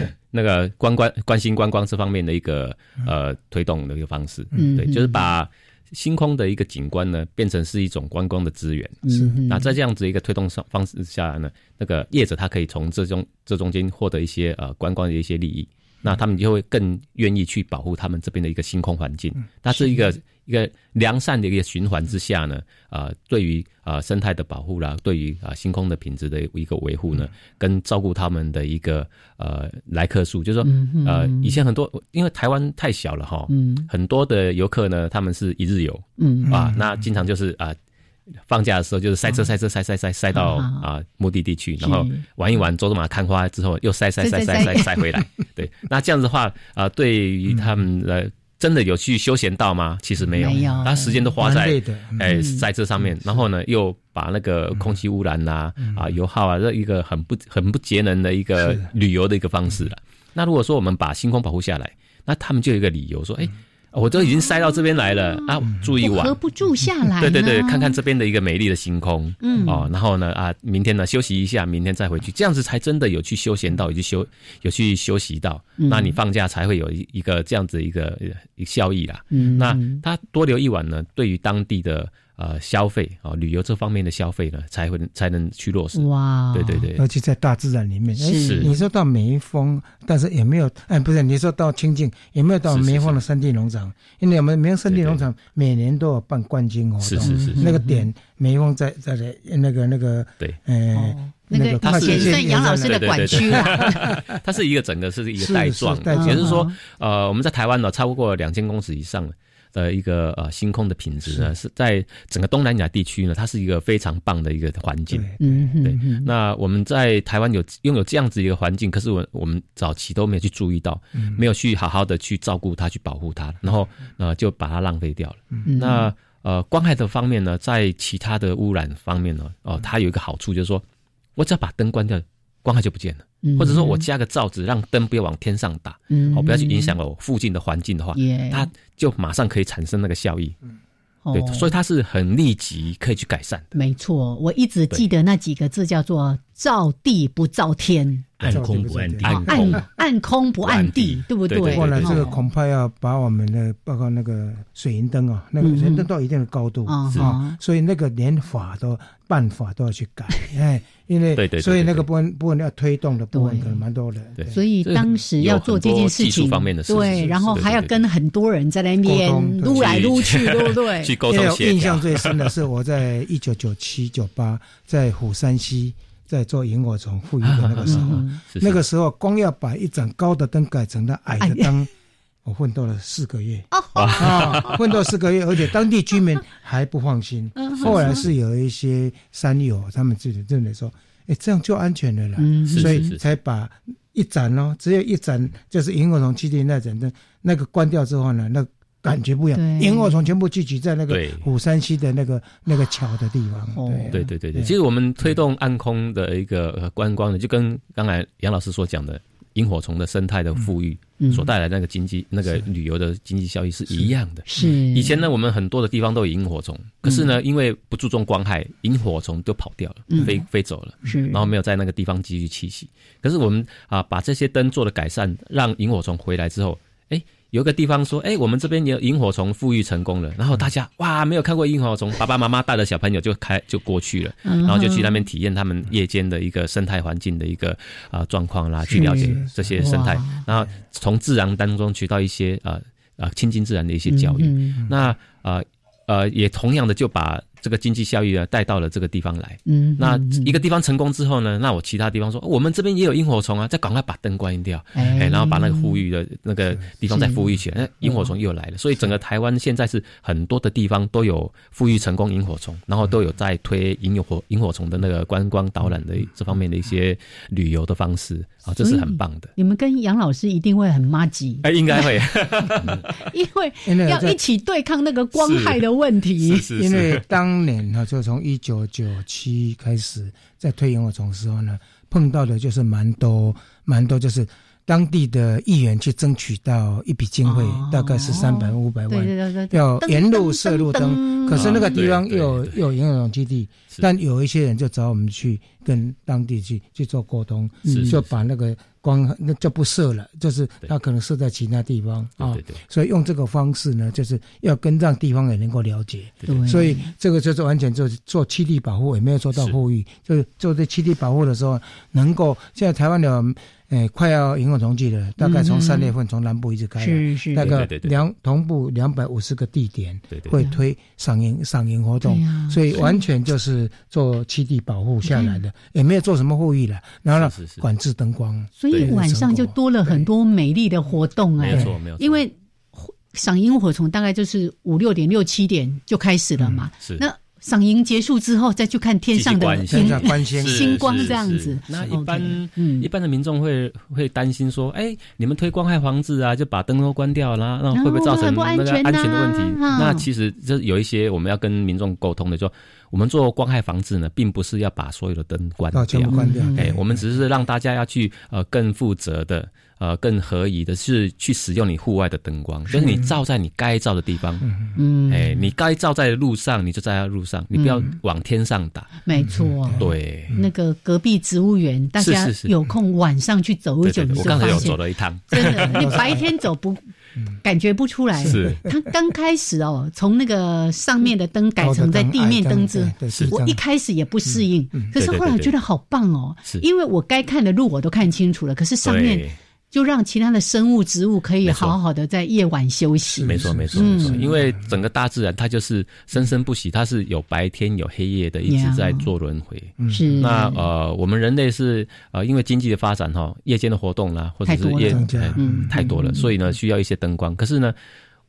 [SPEAKER 13] 那个观光、关心观光这方面的一个呃推动的一个方式，嗯对，就是把星空的一个景观呢变成是一种观光的资源。是，那在这样子一个推动上方式下呢，那个业者他可以从这中这中间获得一些呃观光的一些利益。那他们就会更愿意去保护他们这边的一个星空环境。那是一个一个良善的一个循环之下呢，啊，对于啊生态的保护啦，对于啊星空的品质的一个维护呢，跟照顾他们的一个呃来客数，就是说呃以前很多因为台湾太小了哈，嗯。很多的游客呢，他们是一日游，嗯。啊，那经常就是啊。放假的时候就是塞车塞车塞塞塞塞到啊目的地去，然后玩一玩，走走马看花之后又塞塞塞塞塞塞回来。对，那这样子的话啊，对于他们呃，真的有去休闲到吗？其实没有，他时间都花在哎在这上面，然后呢又把那个空气污染呐啊油耗啊这一个很不很不节能的一个旅游的一个方式了。那如果说我们把星空保护下来，那他们就有一个理由说，哎我都已经塞到这边来了啊，住一晚，
[SPEAKER 2] 何不住下来？
[SPEAKER 13] 对对对，看看这边的一个美丽的星空，
[SPEAKER 2] 嗯。
[SPEAKER 13] 哦，然后呢啊，明天呢休息一下，明天再回去，这样子才真的有去休闲到，有去休有去休息到，
[SPEAKER 2] 嗯。
[SPEAKER 13] 那你放假才会有一一个这样子一个一个效益啦。
[SPEAKER 2] 嗯。
[SPEAKER 13] 那他多留一晚呢，对于当地的呃消费啊、旅游这方面的消费呢，才会才能去落实。
[SPEAKER 2] 哇，
[SPEAKER 13] 对对对，
[SPEAKER 1] 而且在大自然里面，哎
[SPEAKER 13] 是
[SPEAKER 1] 你说到梅峰，但是也没有，哎，不是，你说到清境，也没有到
[SPEAKER 13] 是是
[SPEAKER 1] 梅峰的山地农场，因为我们梅峰山地农场每年都有办冠军活动，
[SPEAKER 13] 是是是是。
[SPEAKER 1] 那个点梅峰在在在那个那个，
[SPEAKER 13] 对，
[SPEAKER 1] 呃，
[SPEAKER 2] 那个
[SPEAKER 1] 个
[SPEAKER 2] 它是杨老师的管区啦。
[SPEAKER 13] 它是一个整个是一个带状也就是说
[SPEAKER 2] 嗯，
[SPEAKER 13] 呃，我们在台湾呢，超过两千公尺以上的一个呃星空的品质呢，是。在整个东南亚地区呢，它是一个非常棒的一个环境。
[SPEAKER 2] 嗯哼
[SPEAKER 13] 对，那我们在台湾有拥有这样子一个环境，可是我我们早期都没有去注意到，
[SPEAKER 1] 嗯
[SPEAKER 13] 没有去好好的去照顾它，去保护它，然后呃就把它浪费掉了。
[SPEAKER 2] 嗯。
[SPEAKER 13] 那呃光害的方面呢，在其他的污染方面呢，哦、它有一个好处就是说，我只要把灯关掉，光害就不见了。
[SPEAKER 2] 嗯
[SPEAKER 13] 或者说我加个罩子，让灯不要往天上打，
[SPEAKER 2] 嗯
[SPEAKER 13] 哦，不要去影响了我附近的环境的话，它就马上可以产生那个效益。对，
[SPEAKER 2] 哦
[SPEAKER 13] 所以它是很立即可以去改善的。
[SPEAKER 2] 没错，我一直记得那几个字叫做“照地不照天，
[SPEAKER 13] 暗空不按地，
[SPEAKER 2] 暗暗暗空不暗地”，对不对？
[SPEAKER 1] 不过呢，这个
[SPEAKER 2] 哦
[SPEAKER 1] 恐怕要把我们的包括那个水银灯啊，那个
[SPEAKER 2] 嗯
[SPEAKER 1] 水银灯到一定的高度啊，所以那个连法都办法都要去改，哎，因为
[SPEAKER 13] 对对对
[SPEAKER 1] 所以那个部分部分要推动的部分可能蛮多的，
[SPEAKER 13] 对。
[SPEAKER 2] 所以当时要做这件事情，
[SPEAKER 13] 方面的
[SPEAKER 2] 对，然后还要跟很多人在那边撸来撸去，对不对？
[SPEAKER 13] 去沟
[SPEAKER 1] 印象最深的是我在一九九七九八在虎山西在做萤火虫复育的那个时候 那个时候光要把一盏高的灯改成了矮的灯，我奋斗了四个月。啊，奋斗四个月，而且当地居民还不放心。
[SPEAKER 2] 嗯
[SPEAKER 1] 后来是有一些山友，他们自己认为说，哎，这样就安全了啦，
[SPEAKER 2] 嗯
[SPEAKER 1] 所以才把一盏哦，只有一盏就是萤火虫基地那盏灯，那个关掉之后呢，那感觉不一样。
[SPEAKER 2] 对。
[SPEAKER 1] 萤火虫全部聚集在那个
[SPEAKER 13] 对。
[SPEAKER 1] 虎山西的那个那个桥的地方。
[SPEAKER 2] 哦。
[SPEAKER 13] 对。对对对，其实我们推动暗空的一个呃观光呢，就跟刚才杨老师所讲的萤火虫的生态的富裕
[SPEAKER 2] 嗯。
[SPEAKER 13] 所带来那个经济、那个旅游的经济效益是一样的。
[SPEAKER 2] 是。
[SPEAKER 13] 以前呢，我们很多的地方都有萤火虫，可是呢，因为不注重光害，萤火虫都跑掉了，
[SPEAKER 2] 嗯。
[SPEAKER 13] 飞飞走了，
[SPEAKER 2] 是，
[SPEAKER 13] 然后没有在那个地方继续栖息。可是我们啊，把这些灯做了改善，让萤火虫回来之后，哎。有个地方说，哎，我们这边有萤火虫富裕成功了，然后大家哇，没有看过萤火虫，爸爸妈妈带着小朋友就开就过去了，
[SPEAKER 2] 嗯
[SPEAKER 13] 然后就去那边体验他们夜间的一个生态环境的一个啊、状况啦，去了解这些生态，然后从自然当中学到一些啊啊亲近自然的一些教育。
[SPEAKER 2] 嗯
[SPEAKER 13] 那呃呃，也同样的就把这个经济效益啊带到了这个地方来。
[SPEAKER 2] 嗯，
[SPEAKER 13] 那一个地方成功之后呢，那我其他地方说，我们这边也有萤火虫啊，再赶快把灯关掉，
[SPEAKER 2] 哎
[SPEAKER 13] 哎，然后把那个富裕的那个地方再富裕起来，那萤火虫又来了。所以整个台湾现在是很多的地方都有富裕成功萤火虫，然后都有在推萤火萤火虫的那个观光导览的这方面的一些旅游的方式啊，这是很棒的。
[SPEAKER 2] 你们跟杨老师一定会很妈吉，
[SPEAKER 13] 哎，应该会，
[SPEAKER 2] 因为要一起对抗那个光害的问题。
[SPEAKER 13] 是
[SPEAKER 1] 因为当当年呢，就从一九九七开始在推萤火虫的时候呢，碰到的就是蛮多蛮多，就是当地的议员去争取到一笔经费，
[SPEAKER 2] 哦
[SPEAKER 1] 大概是三百五百万，
[SPEAKER 2] 对对对对，
[SPEAKER 1] 要沿路设路灯。可是那个地方又有又有萤火虫基地，但有一些人就找我们去跟当地去去做沟通，
[SPEAKER 13] 是
[SPEAKER 1] 就把那个光那就不设了，就是
[SPEAKER 13] 对
[SPEAKER 1] 他可能设在其他地方啊
[SPEAKER 13] 对对。对
[SPEAKER 1] 所以用这个方式呢，就是要跟让地方也能够了解。
[SPEAKER 2] 对，
[SPEAKER 1] 所以这个就是完全就是做七地保护，也没有做到
[SPEAKER 13] 是
[SPEAKER 1] 富裕。就是做这七地保护的时候，能够现在台湾的诶、快要萤火虫季了，大概从
[SPEAKER 2] 嗯
[SPEAKER 1] 三月份从南部一直开始，
[SPEAKER 2] 是是，
[SPEAKER 1] 大概
[SPEAKER 13] 对对对对。
[SPEAKER 1] 两同步两百五十个地点会推赏萤赏萤活动，所以完全就是做栖地保护下来的，也没有做什么护育了。然后呢管制灯光，
[SPEAKER 2] 所以晚上就多了很多美丽的活动哎、
[SPEAKER 13] 没有错没有错，
[SPEAKER 2] 因为赏萤火虫大概就是五六点、六七点就开始了嘛。
[SPEAKER 13] 是。
[SPEAKER 2] 那赏萤结束之后，再去看天上的星
[SPEAKER 1] 星
[SPEAKER 2] 星光这样子。
[SPEAKER 13] 那一般一般的民众会会担心说，哎，你们推光害防治啊，就把灯都关掉啦，那会不会造成那个
[SPEAKER 2] 安全
[SPEAKER 13] 的问题？
[SPEAKER 2] 啊？
[SPEAKER 13] 那其实这有一些我们要跟民众沟通的，就我们做光害防治呢，并不是要把所有的灯关掉。
[SPEAKER 1] 全部，关掉。
[SPEAKER 2] 嗯。
[SPEAKER 13] 哎，我们只是让大家要去呃更负责的呃更合宜的是去使用你户外的灯光，就是你照在你该照的地方。
[SPEAKER 2] 嗯，
[SPEAKER 13] 哎，你该照在路上，你就在路上，你不要往天上打。
[SPEAKER 2] 没错，
[SPEAKER 13] 对。
[SPEAKER 2] 那个隔壁植物园，大家有空晚上去走一走，
[SPEAKER 13] 我刚才有走了一趟，
[SPEAKER 2] 真的，你 白天走不。感觉不出来，
[SPEAKER 13] 是。
[SPEAKER 2] 他刚开始哦，从那个上面的灯改成在地面灯之，我一开始也不适应，可是后来觉得好棒哦，因为我该看的路我都看清楚了，可是上面。就让其他的生物、植物可以好好的在夜晚休息。
[SPEAKER 13] 没错，没错，没错。因为整个大自然它就是生生不息，它是有白天有黑夜的，一直在做轮回。
[SPEAKER 2] 是。
[SPEAKER 13] 那呃，我们人类是呃，因为经济的发展哈，夜间的活动啦，或者是夜
[SPEAKER 2] 嗯
[SPEAKER 13] 太多了，所以呢需要一些灯光。可是呢，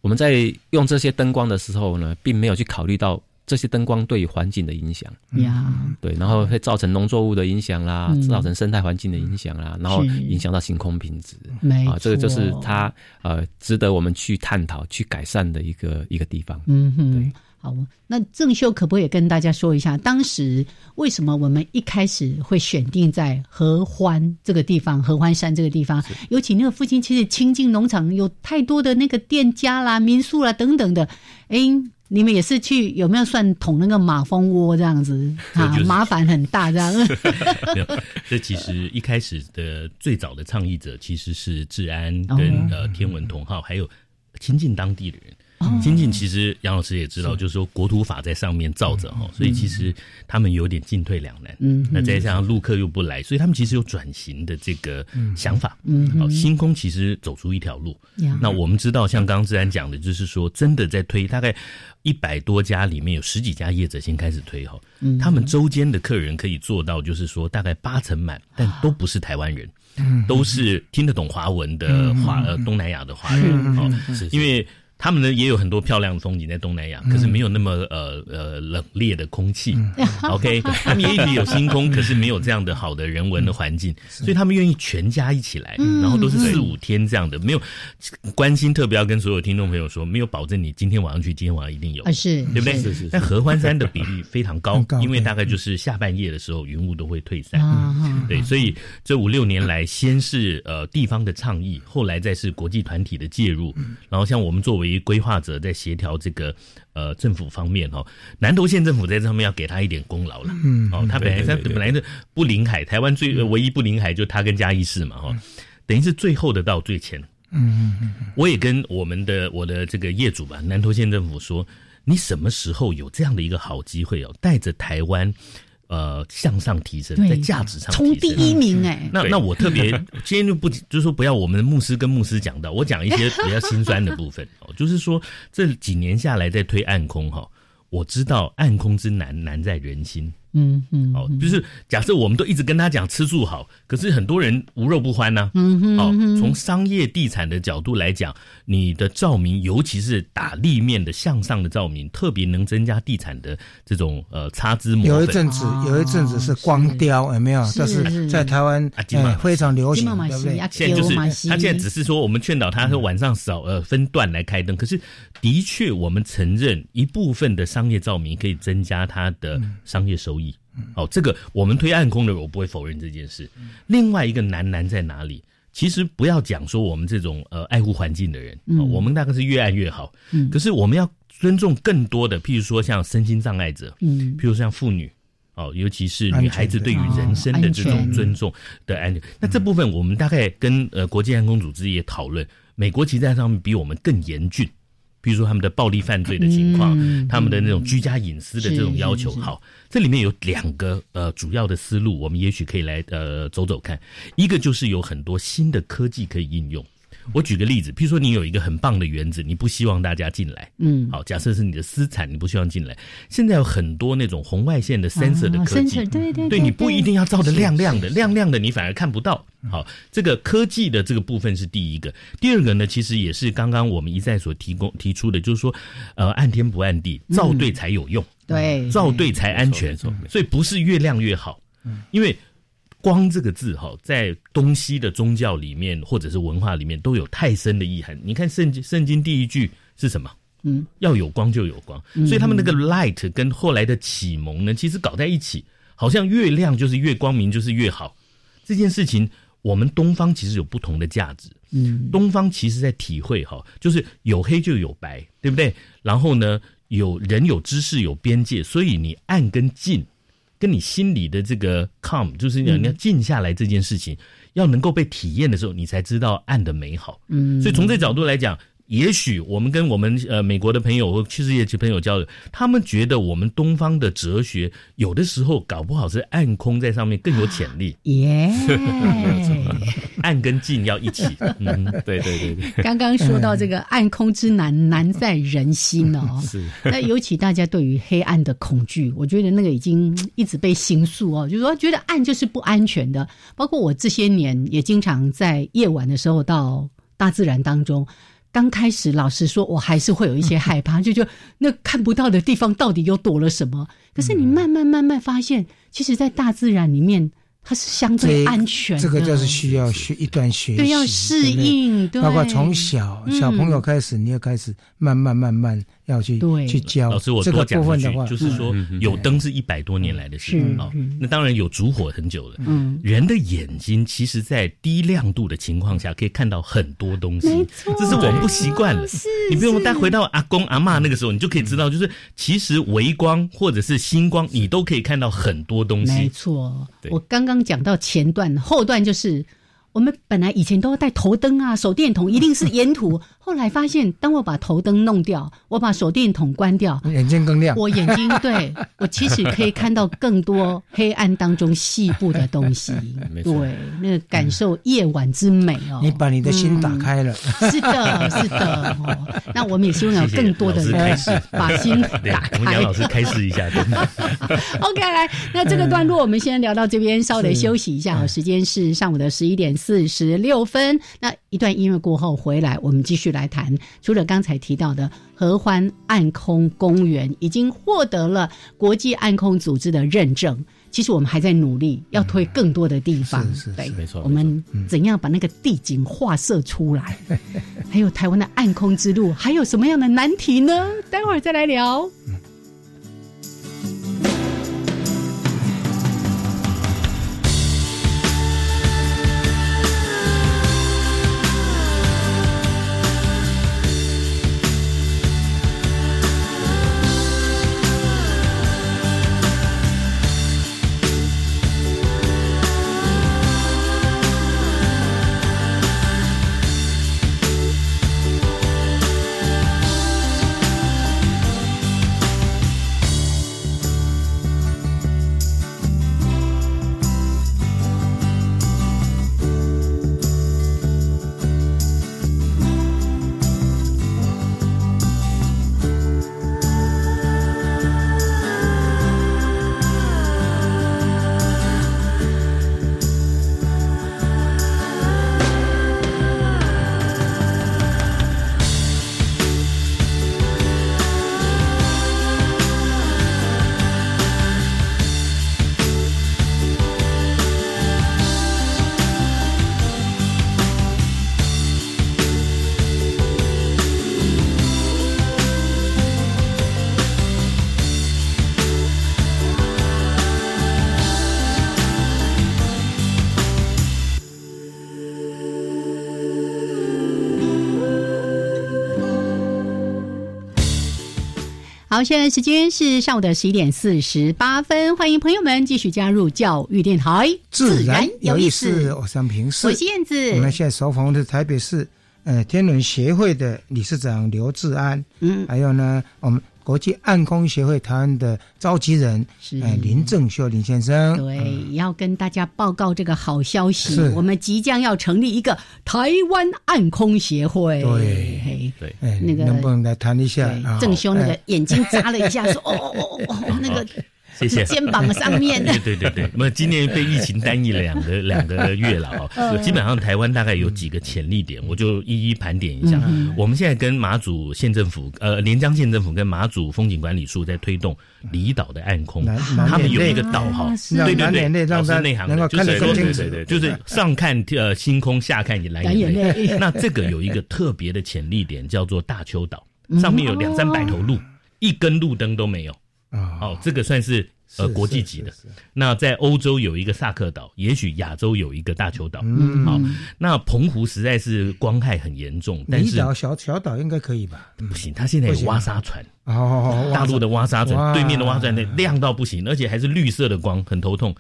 [SPEAKER 13] 我们在用这些灯光的时候呢，并没有去考虑到。这些灯光对于环境的影响。
[SPEAKER 2] 呀，
[SPEAKER 13] 对，然后会造成农作物的影响啦，造成生态环境的影响啦，然后影响到星空品质。
[SPEAKER 2] 没
[SPEAKER 13] 啊，这个就是它呃值得我们去探讨、去改善的一个一个地方。
[SPEAKER 2] 嗯哼，好，那郑秀可不可以跟大家说一下，当时为什么我们一开始会选定在合欢这个地方、合欢山这个地方？尤其那个附近其实亲近农场，有太多的那个店家啦、民宿啦等等的，哎。你们也是去有没有算捅那个马蜂窝这样子 啊？麻烦很大这样。
[SPEAKER 4] 没有，这其实一开始的最早的倡议者其实是治安跟呃天文同号，还有亲近当地的人。亲近其实杨老师也知道，就是说国土法在上面罩着哈，所以其实他们有点进退两难。
[SPEAKER 2] 嗯，
[SPEAKER 4] 那再加上陆客又不来，所以他们其实有转型的这个想法。
[SPEAKER 2] 嗯，
[SPEAKER 4] 好，星空其实走出一条路。那我们知道，像刚刚自然讲的，就是说真的在推，大概一百多家里面有十几家业者先开始推哈。嗯，他们周间的客人可以做到，就是说大概八成满，但都不是台湾人，都是听得懂华文的华呃东南亚的华人哦，因为。他们呢也有很多漂亮的风景在东南亚，可是没有那么呃呃冷冽的空气。OK，他们也许有星空，可是没有这样的好的人文的环境，所以他们愿意全家一起来，然后都是四五天这样的，没有关心。特别要跟所有听众朋友说，没有保证你今天晚上去，今天晚上一定有，
[SPEAKER 2] 是，
[SPEAKER 4] 对不对？
[SPEAKER 13] 是是。
[SPEAKER 4] 但合欢山的比例非常高，因为大概就是下半夜的时候，云雾都会退散。对，所以这五六年来，先是呃地方的倡议，后来再是国际团体的介入，然后像我们作为。规划者在协调这个呃政府方面哈，南投县政府在这上面要给他一点功劳了。嗯，哦，他本来他本来的不临海，台湾最唯一不临海就他跟嘉义市嘛哈，等于是最后的到最前。
[SPEAKER 1] 嗯嗯
[SPEAKER 4] 嗯，我也跟我们的我的这个业主吧，南投县政府说，你什么时候有这样的一个好机会哦，带着台湾。呃，向上提升，在价值上
[SPEAKER 2] 冲第一名哎。
[SPEAKER 4] 那那我特别 今天就不就是说不要我们牧师跟牧师讲到，我讲一些比较心酸的部分 哦，就是说这几年下来在推暗空哈，我知道暗空之难难在人心。
[SPEAKER 2] 嗯嗯，
[SPEAKER 4] 哦，就是假设我们都一直跟他讲吃住好，可是很多人无肉不欢呢。
[SPEAKER 2] 嗯哼，
[SPEAKER 4] 哦，从商业地产的角度来讲，你的照明，尤其是打立面的向上的照明，特别能增加地产的这种呃擦脂抹
[SPEAKER 1] 粉。有一阵子，有一阵子是光雕，有没有？就是在台湾啊，非常流行，对不对？
[SPEAKER 4] 现在就是他现在只是说，我们劝导他说晚上少呃分段来开灯，可是的确我们承认一部分的商业照明可以增加他的商业收益。哦，这个我们推暗空的，我不会否认这件事。另外一个难难在哪里？其实不要讲说我们这种呃爱护环境的人，我们大概是越暗越好。可是我们要尊重更多的，譬如说像身心障碍者，
[SPEAKER 2] 嗯，
[SPEAKER 4] 譬如像妇女，哦，尤其是女孩子对于人生的这种尊重的安全。那这部分我们大概跟呃国际暗空组织也讨论，美国其实在上面比我们更严峻。比如说他们的暴力犯罪的情况，他们的那种居家隐私的这种要求，好，这里面有两个呃主要的思路，我们也许可以来呃走走看。一个就是有很多新的科技可以应用。我举个例子，譬如说你有一个很棒的园子，你不希望大家进来，
[SPEAKER 2] 嗯，
[SPEAKER 4] 好，假设是你的私产，你不希望进来。现在有很多那种红外线的 sensor 的科技，
[SPEAKER 2] 对对，
[SPEAKER 4] 对你不一定要照的亮亮的，亮亮的你反而看不到。好，这个科技的这个部分是第一个，第二个呢，其实也是刚刚我们一再所提供提出的，就是说，呃，暗天不暗地，照对才有用，
[SPEAKER 2] 对，
[SPEAKER 4] 照对才安全，所以不是越亮越好，因为。光这个字哈，在东西的宗教里面或者是文化里面都有太深的意涵。你看圣经，圣经第一句是什么？
[SPEAKER 2] 嗯，
[SPEAKER 4] 要有光就有光。所以他们那个 light 跟后来的启蒙呢，其实搞在一起，好像越亮就是越光明，就是越好。这件事情我们东方其实有不同的价值。
[SPEAKER 2] 嗯，
[SPEAKER 4] 东方其实在体会哈，就是有黑就有白，对不对？然后呢，有人有知识有边界，所以你暗跟静，跟你心里的这个 calm，就是你要静下来这件事情，要能够被体验的时候，你才知道暗的美好。
[SPEAKER 2] 嗯，
[SPEAKER 4] 所以从这角度来讲。也许我们跟我们呃美国的朋友或去世界级朋友交流，他们觉得我们东方的哲学有的时候搞不好是暗空在上面更有潜力。
[SPEAKER 2] 耶，
[SPEAKER 4] 暗跟静要一起。嗯，对对对对。
[SPEAKER 2] 刚刚说到这个暗空之难，难在人心哦。
[SPEAKER 4] 是。
[SPEAKER 2] 那尤其大家对于黑暗的恐惧，我觉得那个已经一直被形塑哦，就是说觉得暗就是不安全的。包括我这些年也经常在夜晚的时候到大自然当中。刚开始，老实说，我还是会有一些害怕，就就那看不到的地方到底又躲了什么？可是你慢慢慢慢发现，其实，在大自然里面。它是相对安全，
[SPEAKER 1] 这个就是需要学一段学习，
[SPEAKER 2] 对，要适应，对，
[SPEAKER 1] 包括从小小朋友开始，你要开始慢慢慢慢要去去教。
[SPEAKER 4] 老师，我
[SPEAKER 1] 多讲
[SPEAKER 4] 一句，就是说，有灯是一百多年来的事啊，那当然有烛火很久了。嗯，人的眼睛其实，在低亮度的情况下，可以看到很多东西，这是我们不习惯了。你不用再回到阿公阿妈那个时候，你就可以知道，就是其实微光或者是星光，你都可以看到很多东西。
[SPEAKER 2] 没错，我刚刚。刚讲到前段，后段就是我们本来以前都要带头灯啊，手电筒一定是沿途。后来发现，当我把头灯弄掉，我把手电筒关掉，
[SPEAKER 1] 眼睛更亮。
[SPEAKER 2] 我眼睛对 我其实可以看到更多黑暗当中细部的东西。对，那个感受夜晚之美哦。
[SPEAKER 1] 你把你的心打开了。
[SPEAKER 2] 是的，是的。那我们也希望有更多的人把心打开。
[SPEAKER 4] 杨老师开示一下。
[SPEAKER 2] OK，来，那这个段落我们先聊到这边，稍微休息一下。时间是上午的十一点四十六分。那一段音乐过后回来，我们继续来。来谈，除了刚才提到的合欢暗空公园已经获得了国际暗空组织的认证，其实我们还在努力，要推更多的地方。
[SPEAKER 1] 是
[SPEAKER 4] 是，没错。
[SPEAKER 2] 我们怎样把那个地景画设出来？还有台湾的暗空之路，还有什么样的难题呢？待会儿再来聊。好，现在时间是上午的十一点四十八分，欢迎朋友们继续加入教育电台，
[SPEAKER 1] 自然有意思。我是平视，
[SPEAKER 2] 我是燕子。
[SPEAKER 1] 我们现在受访的台北市呃天伦协会的理事长刘志安，嗯，还有呢我们。国际暗空协会台湾的召集人是。哎林正秀林先生，
[SPEAKER 2] 对，要跟大家报告这个好消息，我们即将要成立一个台湾暗空协会。
[SPEAKER 1] 对。对，那个能不能来谈一下？
[SPEAKER 2] 正修那个眼睛眨了一下，说：“哦哦哦，那个。”
[SPEAKER 4] 谢谢。
[SPEAKER 2] 肩膀上面。
[SPEAKER 4] 对对对对，那么今年被疫情单一了两个两个月了哦，基本上台湾大概有几个潜力点，我就一一盘点一下。我们现在跟马祖县政府、呃连江县政府跟马祖风景管理处在推动离岛的暗空，他们有一个岛哈，对对对，老师内行的，就是说对对对，就是上看呃星空，下看蓝眼泪。那这个有一个特别的潜力点，叫做大邱岛，上面有两三百头鹿，一根路灯都没有。啊，好，这个算是呃国际级的。那在欧洲有一个萨克岛，也许亚洲有一个大球岛。
[SPEAKER 1] 嗯
[SPEAKER 4] 好，那澎湖实在是光害很严重，但是
[SPEAKER 1] 离岛小小岛应该可以吧？
[SPEAKER 4] 不行，它现在有挖沙船。
[SPEAKER 1] 哦，
[SPEAKER 4] 大陆的挖沙船，对面的挖沙船那亮到不行，而且还是绿色的光，很头痛。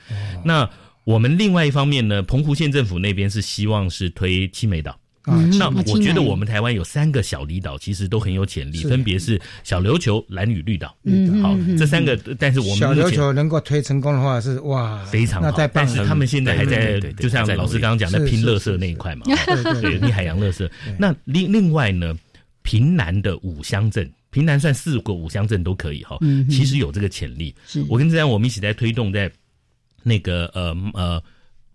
[SPEAKER 4] 那我们另外一方面呢，澎湖县政府那边是希望是推七美岛。
[SPEAKER 1] 嗯
[SPEAKER 4] 那
[SPEAKER 1] 啊青美
[SPEAKER 4] 我觉得我们台湾有三个小离岛，其实都很有潜力，分别是小琉球、蓝屿、绿岛。
[SPEAKER 1] 嗯
[SPEAKER 4] 好
[SPEAKER 1] 嗯，
[SPEAKER 4] 这三个，但是我们
[SPEAKER 1] 小琉球能够推成功的话是哇，
[SPEAKER 4] 非常好。但是他们现在还在就像老师刚刚讲的拼乐色那一块嘛，对，你海洋乐色。那另另外呢，平南的五乡镇，平南算四个五乡镇都可以哈
[SPEAKER 2] 嗯，
[SPEAKER 4] 其实有这个潜力
[SPEAKER 2] 是。
[SPEAKER 4] 我跟志安我们一起在推动在那个呃呃。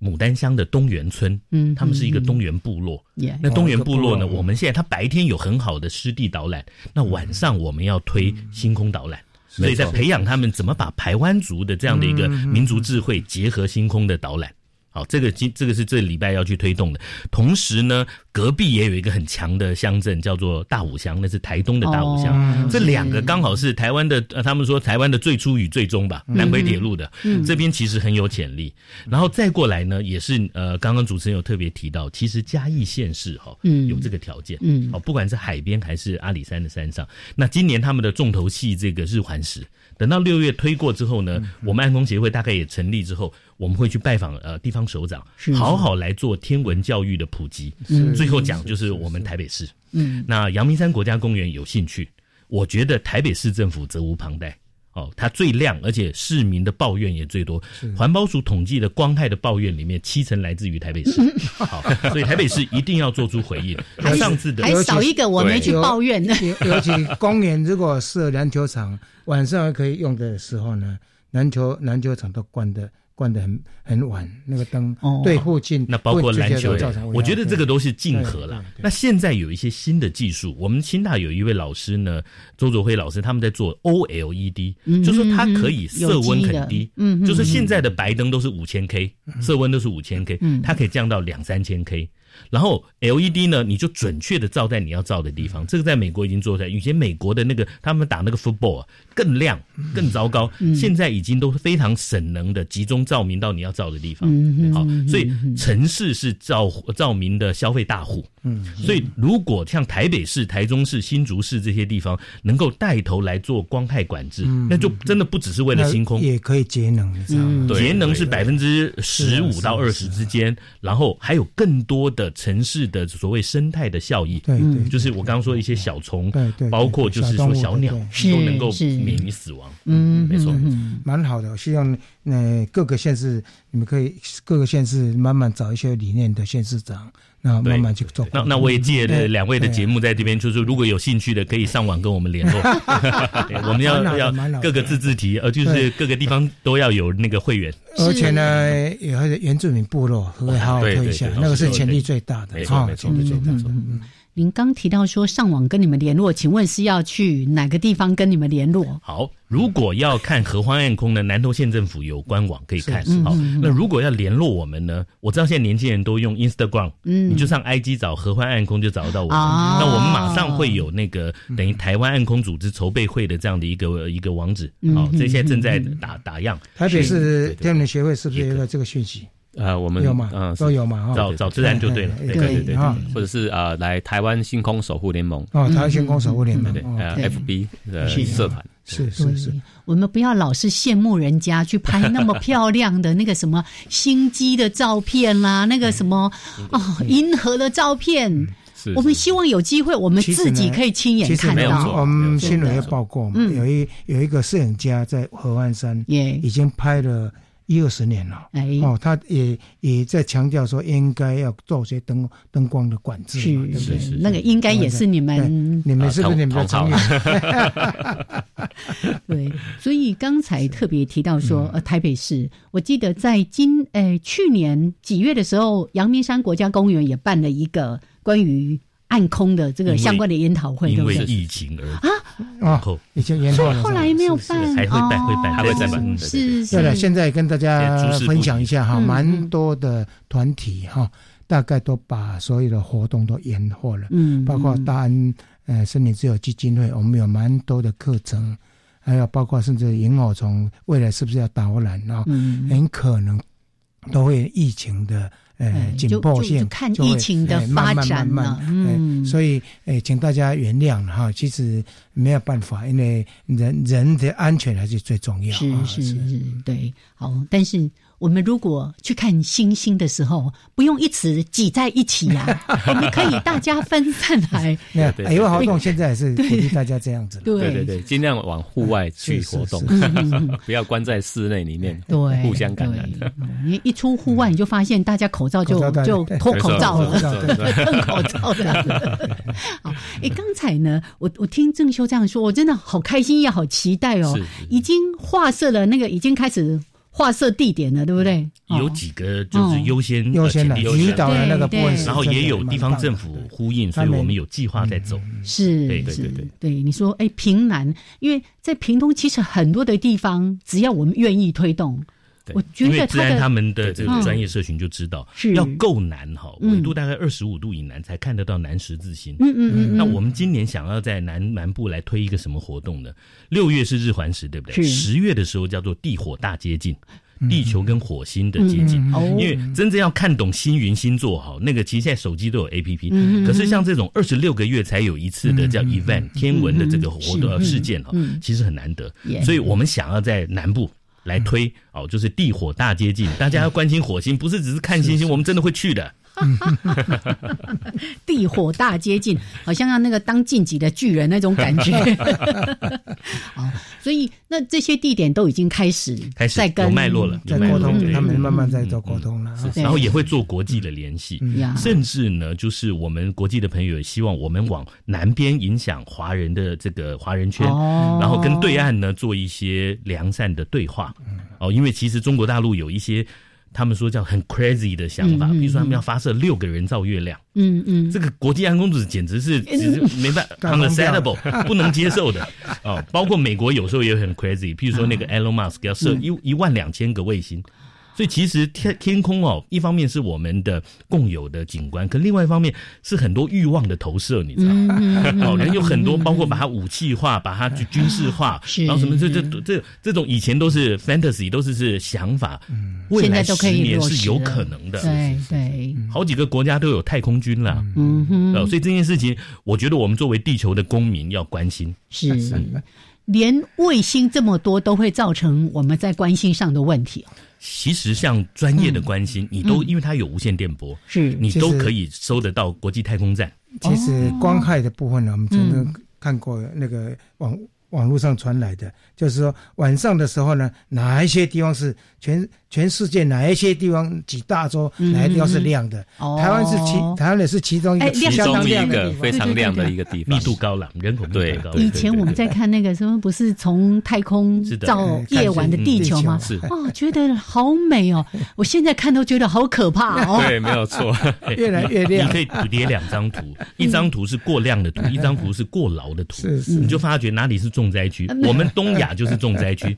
[SPEAKER 4] 牡丹乡的东源村，
[SPEAKER 2] 嗯
[SPEAKER 4] 他们是一个东源部落。那东源部落呢，我们现在它白天有很好的湿地导览，那晚上我们要推星空导览。所以在培养他们怎么把排湾族的这样的一个民族智慧结合星空的导览。好，这个今这个是这礼拜要去推动的。同时呢，隔壁也有一个很强的乡镇，叫做大武乡，那是台东的大武乡。
[SPEAKER 1] 哦
[SPEAKER 4] 这两个刚好是台湾的，呃，他们说台湾的最初与最终吧，南回铁路的。
[SPEAKER 1] 嗯
[SPEAKER 4] 这边其实很有潜力。然后再过来呢，也是呃，刚刚主持人有特别提到，其实嘉义县市哈、
[SPEAKER 2] 嗯
[SPEAKER 4] 有这个条件。
[SPEAKER 2] 嗯
[SPEAKER 4] 哦，不管是海边还是阿里山的山上，那今年他们的重头戏这个日环食，等到六月推过之后呢，我们暗工协会大概也成立之后，我们会去拜访呃地方首长
[SPEAKER 2] 是，
[SPEAKER 4] 好好来做天文教育的普及。
[SPEAKER 2] 嗯
[SPEAKER 4] 最后讲就是我们台北市，
[SPEAKER 2] 嗯
[SPEAKER 4] 那阳明山国家公园有兴趣，我觉得台北市政府责无旁贷。哦，它最亮，而且市民的抱怨也最多。环保署统计的光害的抱怨里面，七成来自于台北市。好，所以台北市一定要做出回应。
[SPEAKER 2] 还
[SPEAKER 4] 上次的
[SPEAKER 2] 还少一个我没去抱怨呢。
[SPEAKER 1] 尤尤其公园如果设篮球场，晚上还可以用的时候呢，篮球篮球场都关的关的很很晚，那个灯
[SPEAKER 2] 哦
[SPEAKER 1] 对附近
[SPEAKER 4] 那包括篮球我觉得这个都是竞合
[SPEAKER 1] 对
[SPEAKER 4] 了。那现在有一些新的技术，我们清大有一位老师呢，周卓辉老师，他们在做 OLED，、
[SPEAKER 2] 嗯
[SPEAKER 4] 就说它可以色温很低，
[SPEAKER 2] 嗯嗯
[SPEAKER 4] 就是现在的白灯都是五千 K，、色温都是五千 K，、
[SPEAKER 2] 嗯。
[SPEAKER 4] 它可以降到两三千 K。然后 LED 呢，你就准确的照在你要照的地方。这个在美国已经做出来，以前美国的那个他们打那个 football 啊更亮、更糟糕，
[SPEAKER 2] 嗯。
[SPEAKER 4] 现在已经都是非常省能的集中照明到你要照的地方。好所以城市是照照明的消费大户。
[SPEAKER 1] 嗯，
[SPEAKER 4] 所以如果像台北市、台中市、新竹市这些地方能够带头来做光害管制，
[SPEAKER 1] 嗯。
[SPEAKER 4] 那就真的不只是为了星空，
[SPEAKER 1] 也可以节能，你知道吗？
[SPEAKER 4] 节能是百分之十五
[SPEAKER 1] 是
[SPEAKER 4] 到二十之间，然后还有更多的城市的所谓生态的效益。
[SPEAKER 1] 对对，
[SPEAKER 4] 就是我刚刚说的一些小虫，
[SPEAKER 1] 对对对
[SPEAKER 4] 包括就是说小鸟都能够
[SPEAKER 2] 是
[SPEAKER 4] 免于死亡。
[SPEAKER 2] 嗯，
[SPEAKER 4] 没错
[SPEAKER 2] 嗯
[SPEAKER 1] 蛮好的。我希望呃各个县市，你们可以各个县市慢慢找一些理念的县市长，然后慢慢去做。
[SPEAKER 4] 那那我也借了两位的
[SPEAKER 1] 对
[SPEAKER 4] 节目在这边，就是如果有兴趣的，可以上网跟我们联络。我们要要各个自治体，呃，就是各个地方都要有那个会员。
[SPEAKER 1] 而且呢，也还有原住民部落会好好推一下那个是潜力最大的，哈
[SPEAKER 4] 没错没错
[SPEAKER 1] 潜力最大的。
[SPEAKER 2] 嗯嗯您刚提到说上网跟你们联络，请问是要去哪个地方跟你们联络？
[SPEAKER 4] 好，如果要看合欢暗空呢，南投县政府有官网可以看。好
[SPEAKER 2] 是嗯嗯，
[SPEAKER 4] 那如果要联络我们呢，我知道现在年轻人都用 Instagram，
[SPEAKER 2] 嗯
[SPEAKER 4] 你就上 IG 找合欢暗空就找得到我们。
[SPEAKER 2] 哦
[SPEAKER 4] 那我们马上会有那个等于台湾暗空组织筹备会的这样的一个一个网址。好，
[SPEAKER 2] 嗯
[SPEAKER 4] 这现在正在
[SPEAKER 2] 嗯
[SPEAKER 4] 打打样。
[SPEAKER 1] 台北市天文学会是不是有一个这个讯息？
[SPEAKER 13] 呃，我们
[SPEAKER 1] 有吗？
[SPEAKER 13] 嗯
[SPEAKER 1] 都有嘛
[SPEAKER 4] 找找自然就对了。
[SPEAKER 13] 对对对或者是呃，来台湾星空守护联盟。
[SPEAKER 1] 哦，台湾星空守护联盟
[SPEAKER 13] 对，呃，FB 的
[SPEAKER 2] 是
[SPEAKER 13] 社团，
[SPEAKER 1] 是是是，
[SPEAKER 2] 我们不要老是羡慕人家去拍那么漂亮的那个什么星机的照片啦，那个什么哦银河的照片。我们希望有机会，我们自己可以亲眼看到。
[SPEAKER 1] 我们新闻也报过有一有一个摄影家在合欢山，
[SPEAKER 2] 耶。
[SPEAKER 1] 已经拍了一二十年了。
[SPEAKER 2] 哎
[SPEAKER 1] 哦，他也也在强调说，应该要做些灯灯光的管制嘛，对不对？
[SPEAKER 2] 是那个应该也是你们
[SPEAKER 1] 对你们是不是你们的成员？
[SPEAKER 2] 对，所以刚才特别提到说，呃，台北市，我记得在今呃去年几月的时候，阳明山国家公园也办了一个关于暗空的这个相关的研讨会，对
[SPEAKER 4] 因为？疫情而
[SPEAKER 2] 啊，
[SPEAKER 1] 哦，已经延后了。
[SPEAKER 2] 后来没有办，
[SPEAKER 4] 还会办会办
[SPEAKER 2] 哦
[SPEAKER 4] 还会再办。
[SPEAKER 2] 是
[SPEAKER 4] 嗯
[SPEAKER 2] 是是，
[SPEAKER 1] 对了，现在跟大家分享一下哈，
[SPEAKER 2] 嗯
[SPEAKER 1] 蛮多的团体哈，大概都把所有的活动都延后了，
[SPEAKER 2] 嗯
[SPEAKER 1] 包括大安呃森林自由基金会，我们有蛮多的课程，还有包括甚至萤火虫未来是不是要导览啊？
[SPEAKER 2] 嗯。
[SPEAKER 1] 很可能都会疫情的呃紧迫性，
[SPEAKER 2] 就看疫情的发展
[SPEAKER 1] 了。嗯，所以呃，请大家原谅哈，其实没有办法，因为人人的安全还是最重要。
[SPEAKER 2] 是是是，对，好，但是。我们如果去看星星的时候，不用一直挤在一起呀，我们可以大家分散来。
[SPEAKER 1] 对，因为活动现在是鼓励大家这样子，
[SPEAKER 2] 对
[SPEAKER 13] 对对，尽量往户外去活动，不要关在室内里面，
[SPEAKER 2] 对，
[SPEAKER 13] 互相感染。
[SPEAKER 2] 你一出户外，你就发现大家口罩就就脱口罩了，脱口罩的。好，哎，刚才呢，我我听郑修这样说，我真的好开心也好期待哦，已经画设了那个，已经开始。画设地点的，对不对？
[SPEAKER 4] 有几个就是优先
[SPEAKER 1] 优先的
[SPEAKER 4] 引
[SPEAKER 1] 导的那个部分，
[SPEAKER 4] 然后也有地方政府呼应，所以我们有计划在走。
[SPEAKER 2] 是，
[SPEAKER 4] 对对对对
[SPEAKER 2] 对。你说，哎，平南，因为在平东，其实很多的地方，只要我们愿意推动。我觉得
[SPEAKER 4] 自然他们的这个专业社群就知道，要够难哈，纬度大概二十五度以南才看得到南十字星。
[SPEAKER 2] 嗯嗯嗯。
[SPEAKER 4] 那我们今年想要在南南部来推一个什么活动呢？六月是日环食，对不对？十月的时候叫做地火大接近，地球跟火星的接近。因为真正要看懂星云星座哈，那个其实现在手机都有 A P P。可是像这种二十六个月才有一次的叫 event 天文的这个活动事件哈，其实很难得。所以我们想要在南部。来推哦，就是地火大接近，大家要关心火星，不是只是看星星，我们真的会去的。
[SPEAKER 2] 地火大接近，好像要那个当晋级的巨人那种感觉。好，所以那这些地点都已经开始
[SPEAKER 4] 开始有脉络了，
[SPEAKER 1] 在沟通，他们慢慢在做沟通了。
[SPEAKER 4] 然后也会做国际的联系，甚至呢，就是我们国际的朋友也希望我们往南边影响华人的这个华人圈，然后跟对岸呢做一些良善的对话。哦，因为其实中国大陆有一些。他们说叫很 crazy 的想法，比如说他们要发射六个人造月亮，
[SPEAKER 2] 嗯嗯，
[SPEAKER 4] 这个国际航空组简直是 只是没办法 unacceptable，不能接受的。哦。包括美国有时候也很 crazy，譬如说那个 Elon Musk 要设一一万两千个卫星。所以其实天天空哦，一方面是我们的共有的景观，可另外一方面是很多欲望的投射，你知道吗？哦，人有很多，包括把它武器化，把它去军事化，然后什么这这这这种以前都是 fantasy，都是是想法，未来十年是有可能的。
[SPEAKER 2] 对对，
[SPEAKER 4] 好几个国家都有太空军了。
[SPEAKER 2] 嗯哼，
[SPEAKER 4] 所以这件事情，我觉得我们作为地球的公民要关心。
[SPEAKER 2] 是，连卫星这么多都会造成我们在关心上的问题。
[SPEAKER 4] 其实像专业的关心，你都因为它有无线电波，
[SPEAKER 2] 是
[SPEAKER 4] 你都可以收得到国际太空站。
[SPEAKER 1] 其实光害的部分呢，我们曾经看过那个网网络上传来的，就是说晚上的时候呢，哪一些地方是全。全世界哪一些地方几大洲哪一地方是亮的？台湾是其台湾也是其中一个
[SPEAKER 13] 其中一个非常亮的一个地方，
[SPEAKER 4] 密度高了，人口
[SPEAKER 13] 密度
[SPEAKER 4] 高。
[SPEAKER 2] 以前我们在看那个什么，不是从太空照夜晚的地球吗？
[SPEAKER 4] 是
[SPEAKER 2] 哦，觉得好美哦！我现在看都觉得好可怕哦。
[SPEAKER 13] 对，没有错，
[SPEAKER 1] 越来越亮。
[SPEAKER 4] 你可以叠两张图，一张图是过亮的图，一张图是过劳的图，你就发觉哪里是重灾区。我们东亚就是重灾区。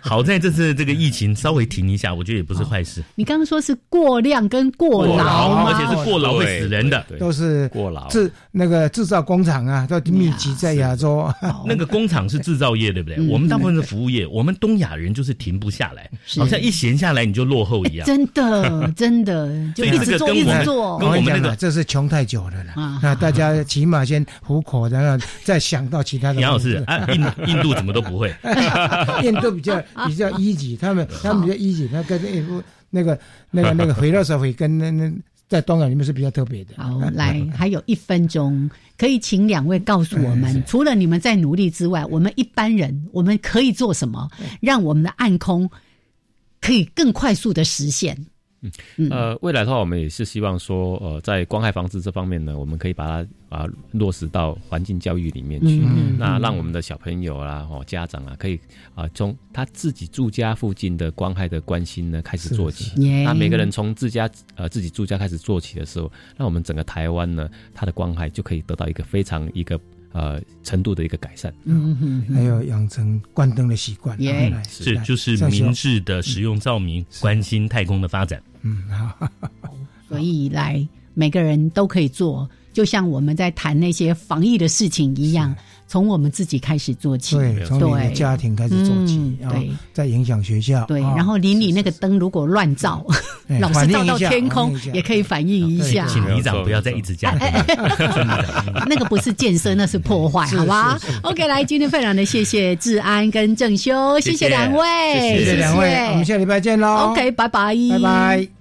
[SPEAKER 4] 好在这次这个疫情稍微停一下。我觉得也不是坏事。
[SPEAKER 2] 你刚刚说是过量跟过劳
[SPEAKER 4] 而且是过劳会死人的，
[SPEAKER 1] 都是
[SPEAKER 13] 过劳
[SPEAKER 1] 制那个制造工厂啊，都密集在亚洲。
[SPEAKER 4] 那个工厂是制造业，对不对？我们大部分是服务业。我们东亚人就是停不下来，好像一闲下来你就落后一样。
[SPEAKER 2] 真的，真的，就一直做，一直做。
[SPEAKER 4] 跟我们那个，
[SPEAKER 1] 这是穷太久了啦。那大家起码先糊口，然后再想到其他的。
[SPEAKER 4] 杨老师啊，印印度怎么都不会，
[SPEAKER 1] 印度比较比较一级，他们他们比较一级，他跟那个那个那个回到社会跟那那在东港里面是比较特别的。
[SPEAKER 2] 好，来还有一分钟，可以请两位告诉我们，除了你们在努力之外，我们一般人我们可以做什么，让我们的暗空可以更快速的实现？
[SPEAKER 13] 嗯，呃，未来的话，我们也是希望说，呃，在光害防治这方面呢，我们可以把它啊落实到环境教育里面去。那让我们的小朋友啦、哦家长啊，可以啊从他自己住家附近的光害的关心呢开始做起。那每个人从自家呃自己住家开始做起的时候，那我们整个台湾呢，它的光害就可以得到一个非常一个呃程度的一个改善。
[SPEAKER 2] 嗯嗯，
[SPEAKER 1] 还有养成关灯的习惯。
[SPEAKER 4] 是，就是明智的使用照明，关心太空的发展。
[SPEAKER 1] 嗯，好，
[SPEAKER 2] 所以来每个人都可以做，就像我们在谈那些防疫的事情一样。从我们自己开始做起，
[SPEAKER 1] 对，从你的家庭开始做起，
[SPEAKER 2] 对，
[SPEAKER 1] 再影响学校，
[SPEAKER 2] 对，然后邻里那个灯如果乱照，老是照到天空，也可以反映一下。
[SPEAKER 4] 请里长不要再一直讲，
[SPEAKER 2] 那个不是建设，那是破坏，好吧？OK，来，今天非常的谢谢治安跟郑修，谢谢两位，
[SPEAKER 1] 谢谢两位，我们下礼拜见喽。
[SPEAKER 2] OK，拜拜，
[SPEAKER 1] 拜拜。